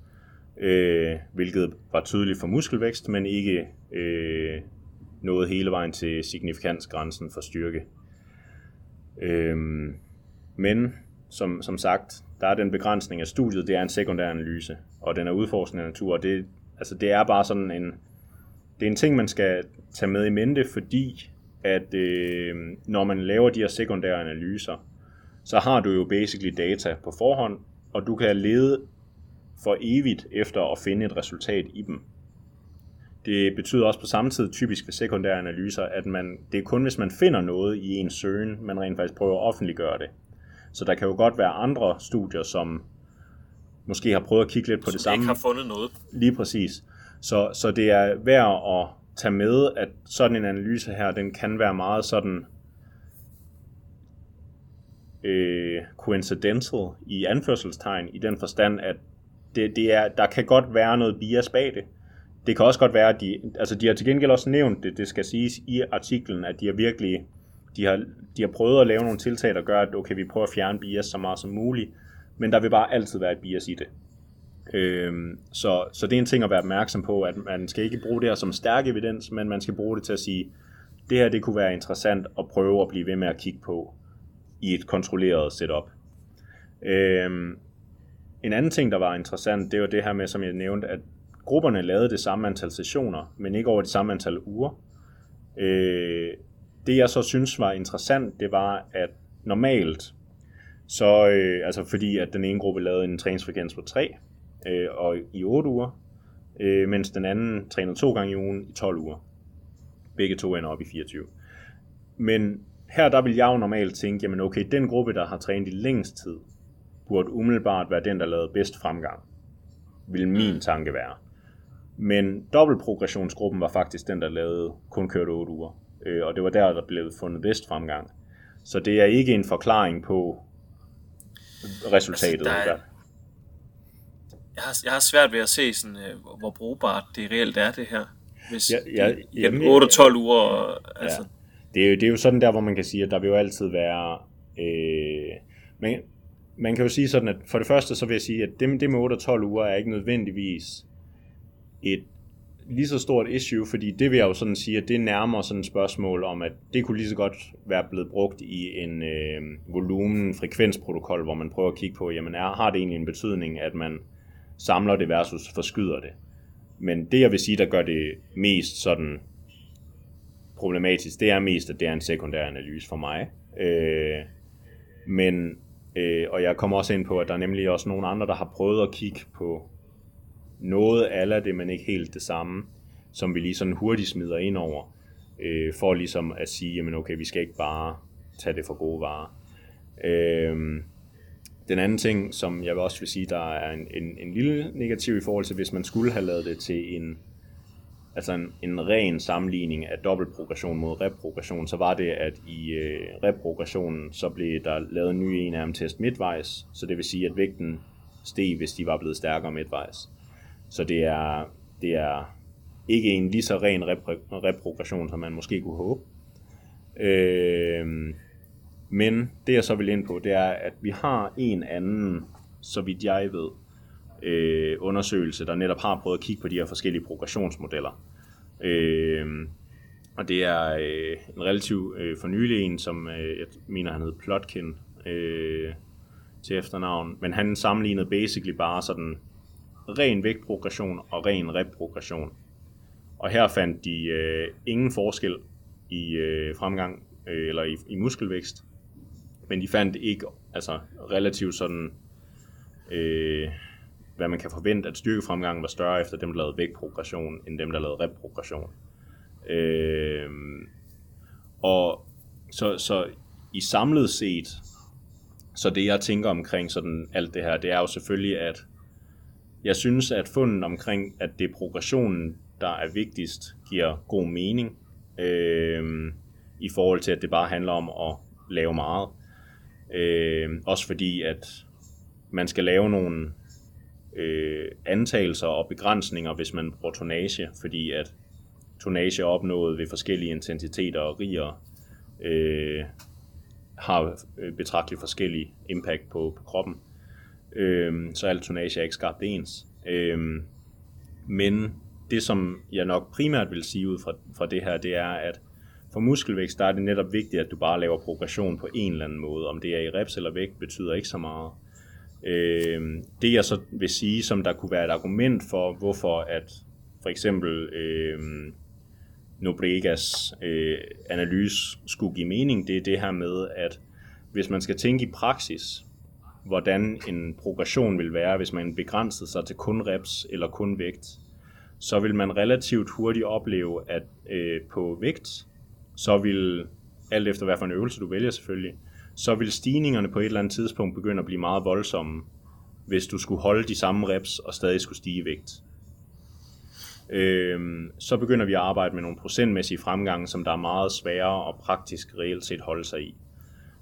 øh, hvilket var tydeligt for muskelvækst, men ikke øh, nåede hele vejen til signifikansgrænsen for styrke. Øh, men som, som sagt, der er den begrænsning af studiet, det er en sekundær analyse, og den er udforskende natur, og det, altså det er bare sådan en, det er en ting, man skal tage med i mente, fordi at øh, når man laver de her sekundære analyser, så har du jo basically data på forhånd, og du kan lede for evigt efter at finde et resultat i dem. Det betyder også på samme tid typisk ved sekundære analyser, at man, det er kun hvis man finder noget i en søgen, man rent faktisk prøver at offentliggøre det. Så der kan jo godt være andre studier, som måske har prøvet at kigge lidt på som det samme. ikke har fundet noget. Lige præcis. Så, så det er værd at tage med, at sådan en analyse her, den kan være meget sådan øh, coincidental i anførselstegn, i den forstand, at det, det er, der kan godt være noget bias bag det. Det kan også godt være, at de, altså de har til gengæld også nævnt det, det skal siges i artiklen, at de har virkelig, de har, de har prøvet at lave nogle tiltag, der gør, at okay, vi prøver at fjerne bias så meget som muligt, men der vil bare altid være et bias i det. Øhm, så, så det er en ting at være opmærksom på, at man skal ikke bruge det her som stærk evidens, men man skal bruge det til at sige, det her det kunne være interessant at prøve at blive ved med at kigge på i et kontrolleret setup. Øhm, en anden ting, der var interessant, det var det her med, som jeg nævnte, at grupperne lavede det samme antal sessioner, men ikke over det samme antal uger. Øh, det jeg så synes var interessant, det var, at normalt, så, øh, altså fordi at den ene gruppe lavede en træningsfrekvens på 3, øh, og i 8 uger, øh, mens den anden træner to gange i ugen i 12 uger. Begge to ender op i 24. Men her der vil jeg jo normalt tænke, jamen okay, den gruppe, der har trænet i længst tid, burde umiddelbart være den, der lavede bedst fremgang. Vil min mm. tanke være. Men dobbeltprogressionsgruppen var faktisk den, der lavede kun kørt 8 uger. Øh, og det var der, der blev fundet bedst fremgang. Så det er ikke en forklaring på resultatet. Altså, der er, jeg, har, jeg har svært ved at se, sådan, øh, hvor brugbart det reelt er, det her. Hvis ja, ja, jamen, 8 og 12 uger. Altså. Ja. Det, er jo, det er jo sådan der, hvor man kan sige, at der vil jo altid være... Øh, men man kan jo sige sådan, at for det første så vil jeg sige, at det, det med 8 og 12 uger er ikke nødvendigvis et lige så stort issue, fordi det vil jeg jo sådan sige, at det nærmer sådan et spørgsmål om, at det kunne lige så godt være blevet brugt i en øh, volumen-frekvensprotokol, hvor man prøver at kigge på, jamen er, har det egentlig en betydning, at man samler det versus forskyder det. Men det jeg vil sige, der gør det mest sådan problematisk, det er mest, at det er en sekundær analyse for mig. Øh, men Øh, og jeg kommer også ind på, at der er nemlig også nogle andre, der har prøvet at kigge på noget af det, men ikke helt det samme, som vi lige sådan hurtigt smider ind over, øh, for ligesom at sige, jamen okay, vi skal ikke bare tage det for gode varer. Øh, den anden ting, som jeg også vil sige, der er en, en, en lille negativ i forhold til, hvis man skulle have lavet det til en, altså en, en ren sammenligning af dobbeltprogression mod reprogression, så var det, at i øh, reprogressionen, så blev der lavet en ny en af test midtvejs, så det vil sige, at vægten steg, hvis de var blevet stærkere midtvejs. Så det er, det er ikke en lige så ren repro- reprogression, som man måske kunne håbe. Øh, men det jeg så vil ind på, det er, at vi har en anden, så vidt jeg ved, øh, undersøgelse, der netop har prøvet at kigge på de her forskellige progressionsmodeller. Øh, og det er øh, en relativt øh, fornyelig en, som øh, jeg mener, han hed Plotkin øh, til efternavn. Men han sammenlignede basically bare sådan ren vægtprogression og ren reprogression. Og her fandt de øh, ingen forskel i øh, fremgang øh, eller i, i muskelvækst. Men de fandt ikke altså relativt sådan øh, hvad man kan forvente, at styrkefremgangen var større efter dem, der lavede vægtprogression, end dem, der lavede reprogression. Øh, og så, så i samlet set, så det jeg tænker omkring sådan alt det her, det er jo selvfølgelig, at jeg synes, at funden omkring, at det er progressionen, der er vigtigst, giver god mening. Øh, I forhold til, at det bare handler om at lave meget. Øh, også fordi, at man skal lave nogle øh, antagelser og begrænsninger, hvis man bruger tonage, fordi at tonage opnået ved forskellige intensiteter og riger øh, har øh, betragteligt forskellig impact på, på kroppen. Øh, så alt tonage er ikke skarpt ens. Øh, men det, som jeg nok primært vil sige ud fra, fra det her, det er, at for muskelvækst, der er det netop vigtigt, at du bare laver progression på en eller anden måde. Om det er i reps eller vægt, betyder ikke så meget. Øh, det jeg så vil sige, som der kunne være et argument for, hvorfor at for eksempel øh, Nobregas øh, analyse skulle give mening, det er det her med, at hvis man skal tænke i praksis, hvordan en progression vil være, hvis man begrænsede sig til kun reps eller kun vægt, så vil man relativt hurtigt opleve, at øh, på vægt, så vil, alt efter hvad for en øvelse du vælger selvfølgelig, så vil stigningerne på et eller andet tidspunkt begynde at blive meget voldsomme, hvis du skulle holde de samme reps og stadig skulle stige i vægt. Øh, så begynder vi at arbejde med nogle procentmæssige fremgange, som der er meget sværere og praktisk reelt set holde sig i.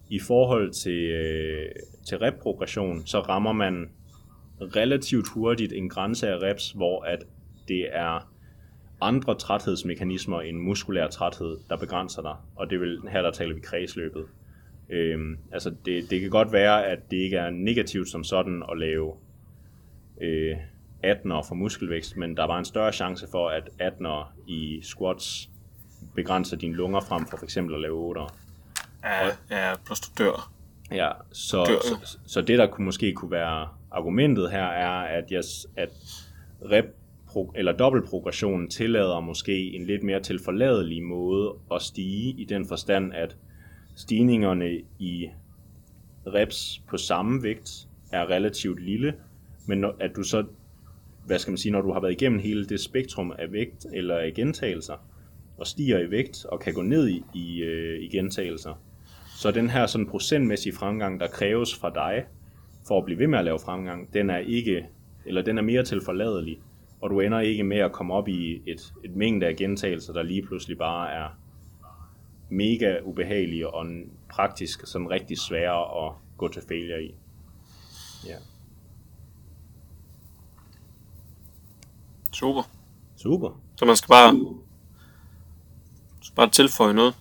I forhold til, øh, til rep-progression, så rammer man relativt hurtigt en grænse af reps, hvor at det er andre træthedsmekanismer end muskulær træthed, der begrænser dig. Og det vil, her der taler vi kredsløbet. Øhm, altså det, det kan godt være, at det ikke er negativt som sådan at lave øh, 18'er for muskelvækst, men der er bare en større chance for, at 18'er i squats begrænser dine lunger frem for f.eks. at lave 8'er. Ja, ja, plus du dør. Ja, så, dør. så, så det der kunne, måske kunne være argumentet her er, at, jeg, at rep eller dobbeltprogressionen tillader måske en lidt mere tilforladelig måde at stige i den forstand, at stigningerne i reps på samme vægt er relativt lille, men at du så, hvad skal man sige, når du har været igennem hele det spektrum af vægt eller af gentagelser, og stiger i vægt og kan gå ned i, i, øh, i gentagelser, så den her sådan procentmæssige fremgang, der kræves fra dig, for at blive ved med at lave fremgang, den er ikke, eller den er mere tilforladelig, og du ender ikke med at komme op i et, et mængde af gentagelser, der lige pludselig bare er mega ubehagelige og praktisk sådan rigtig svære at gå til failure i. Ja. Super. Super. Så man skal bare, skal bare tilføje noget,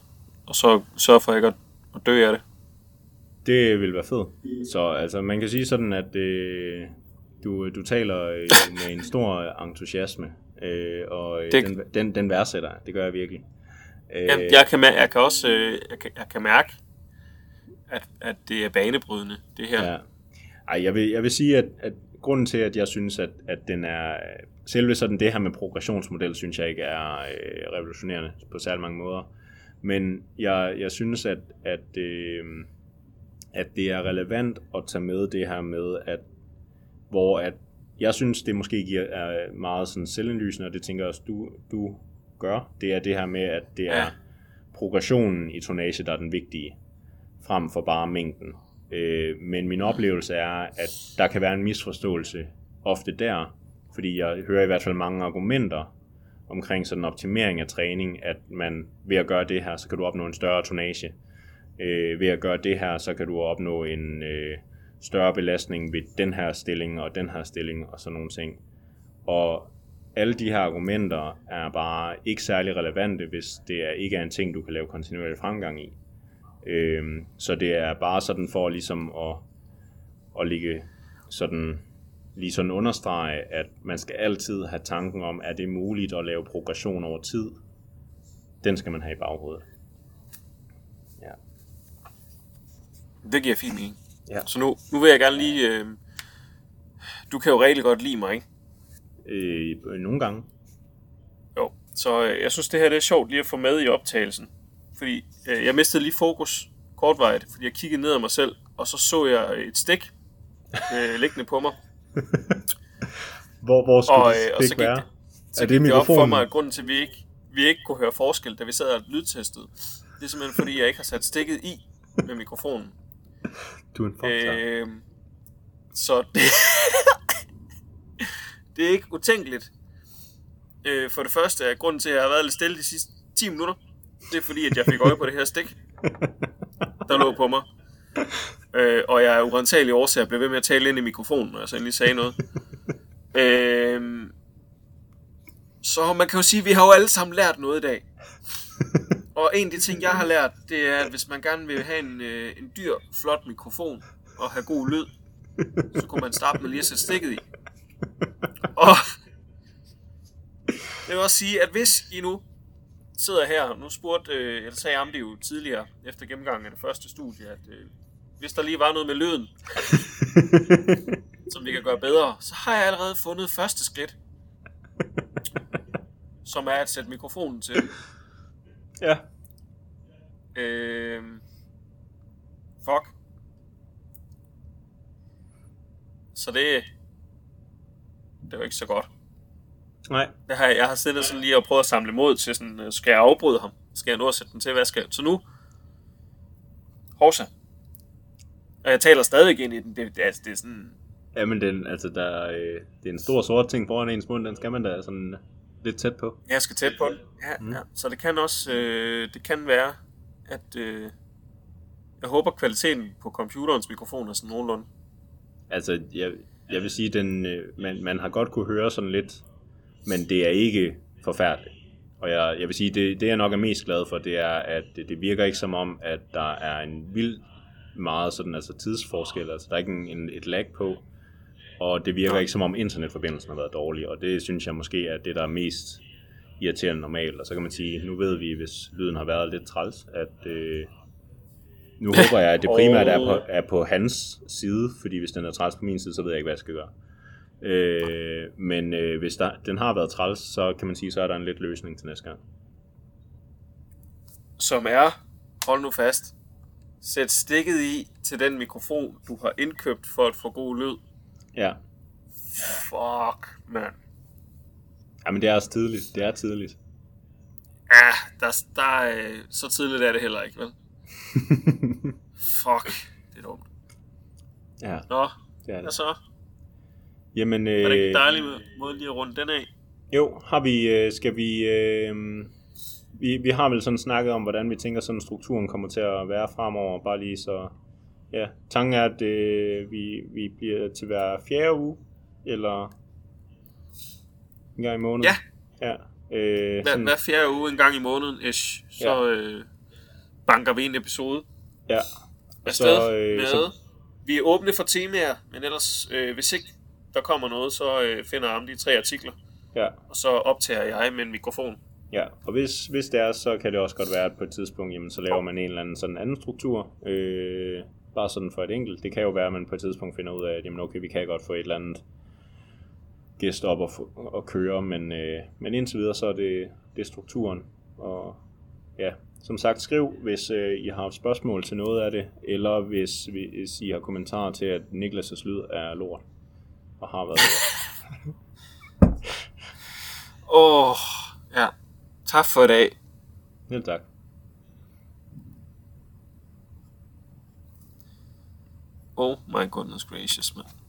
og så sørge for ikke at, at dø af det. Det vil være fedt. Så altså, man kan sige sådan, at øh, du, du taler øh, med en stor entusiasme, øh, og øh, det... den, den, den værdsætter Det gør jeg virkelig. Øh, jeg, jeg, kan, jeg kan også øh, jeg, kan, jeg kan mærke, at, at det er banebrydende, det her. Ja. Ej, jeg vil, jeg vil sige, at, at grunden til, at jeg synes, at, at den er... Selve sådan det her med progressionsmodel, synes jeg ikke er øh, revolutionerende på særlig mange måder. Men jeg, jeg synes, at, at, øh, at det er relevant at tage med det her med, at hvor at jeg synes, det måske giver er meget sådan selvindlysende, og det tænker jeg også, du, du gør, det er det her med, at det er progressionen i tonage, der er den vigtige, frem for bare mængden. Øh, men min oplevelse er, at der kan være en misforståelse ofte der, fordi jeg hører i hvert fald mange argumenter omkring sådan en optimering af træning, at man ved at gøre det her, så kan du opnå en større tonage. Øh, ved at gøre det her, så kan du opnå en øh, større belastning ved den her stilling og den her stilling og sådan nogle ting. Og alle de her argumenter er bare ikke særlig relevante, hvis det er, ikke er en ting, du kan lave kontinuerlig fremgang i. Øh, så det er bare sådan for ligesom at, at ligge sådan, lige sådan understrege, at man skal altid have tanken om, er det muligt at lave progression over tid. Den skal man have i baghovedet. Ja. Det giver fint mening. Ja. Så nu, nu vil jeg gerne lige... Øh, du kan jo rigtig godt lide mig, ikke? Øh, nogle gange. Jo. Så øh, jeg synes, det her det er sjovt lige at få med i optagelsen. Fordi øh, jeg mistede lige fokus kortvarigt, fordi jeg kiggede ned ad mig selv, og så så jeg et stik øh, liggende på mig. Hvor, hvor skulle Og, det øh, og så gik, være? det, så Er gik det det op for mig, at grunden til, at vi ikke, vi ikke kunne høre forskel, da vi sad og lydtestede, det er simpelthen fordi, jeg ikke har sat stikket i med mikrofonen. Du er en fuck, Øh, så det, det er ikke utænkeligt. Øh, for det første er grunden til, at jeg har været lidt stille de sidste 10 minutter, det er fordi, at jeg fik øje på det her stik, der lå på mig. Øh, og jeg er urentagelig årsag blev ved med at tale ind i mikrofonen, når jeg så endelig sagde noget. øh, så man kan jo sige, at vi har jo alle sammen lært noget i dag. Og en af de ting, jeg har lært, det er, at hvis man gerne vil have en, øh, en dyr, flot mikrofon og have god lyd, så kunne man starte med lige at sætte stikket i. Og jeg vil også sige, at hvis I nu sidder her, nu spurgte, øh, eller sagde Amdi jo tidligere, efter gennemgangen af det første studie, at øh, hvis der lige var noget med lyden, som vi kan gøre bedre, så har jeg allerede fundet første skridt, som er at sætte mikrofonen til. ja. Øh, fuck. Så det, det jo ikke så godt. Nej. Det har, jeg har siddet sådan lige og prøvet at samle mod til sådan, øh, skal jeg afbryde ham? Skal jeg nå at sætte den til? Hvad skal jeg? Så nu, Horsa. Og jeg taler stadig ind i den. Det, altså, det er sådan, Jamen, den, altså, der, øh, det er en stor sort ting foran ens mund, den skal man da sådan lidt tæt på. jeg skal tæt på den. Ja, mm. ja. Så det kan også, øh, det kan være, at øh, jeg håber kvaliteten på computerens mikrofon er sådan nogenlunde. Altså, jeg, jeg vil sige, den, øh, man, man har godt kunne høre sådan lidt, men det er ikke forfærdeligt. Og jeg, jeg vil sige, det, det jeg nok er mest glad for, det er, at det, det virker ikke som om, at der er en vild meget sådan, altså tidsforskel, altså der er ikke en, en, et lag på, og det virker ikke som om internetforbindelsen har været dårlig, og det synes jeg måske er det, der er mest irriterende normalt, og så kan man sige, nu ved vi, hvis lyden har været lidt træls, at øh, nu håber jeg, at det primært er på, er på hans side, fordi hvis den er træls på min side, så ved jeg ikke, hvad jeg skal gøre. Øh, men øh, hvis der, den har været træls, så kan man sige, så er der en lidt løsning til næste gang. som er, hold nu fast, sæt stikket i til den mikrofon, du har indkøbt for at få god lyd. Ja. Fuck, mand. ja, men det er også tidligt. Det er tidligt. Ja, der, der er, så tidligt er det heller ikke, vel? Fuck, det er dumt. ja, Nå, det er hvad det. så? Jamen, Er det ikke øh, en dejlig måde lige at runde den af? Jo, har vi, øh, skal vi, øh, vi, vi har vel sådan snakket om, hvordan vi tænker sådan strukturen kommer til at være fremover, bare lige så, ja, tanken er, at øh, vi, vi bliver til hver fjerde uge, eller en gang i måneden. Ja. Ja, øh, Hver, sådan, hver fjerde uge, en gang i måneden, ish, så øh, banker vi en episode ja. afsted Så, øh, med. så- Vi er åbne for temaer, men ellers, øh, hvis ikke der kommer noget, så øh, finder de tre artikler, ja, og så optager jeg med en mikrofon ja. Og hvis, hvis det er, så kan det også godt være, at på et tidspunkt, jamen, så laver man en eller anden sådan anden struktur, øh, bare sådan for et enkelt. Det kan jo være, at man på et tidspunkt finder ud af, at jamen, okay, vi kan godt få et eller andet gæst op og, og køre, men, øh, men indtil videre, så er det, det er strukturen. Og ja, som sagt, skriv, hvis øh, I har spørgsmål til noget af det, eller hvis, hvis I har kommentarer til, at Niklas' lyd er lort, og har været lort. Åh, oh, ja. Tak for i dag. Helt tak. Oh my goodness gracious, man.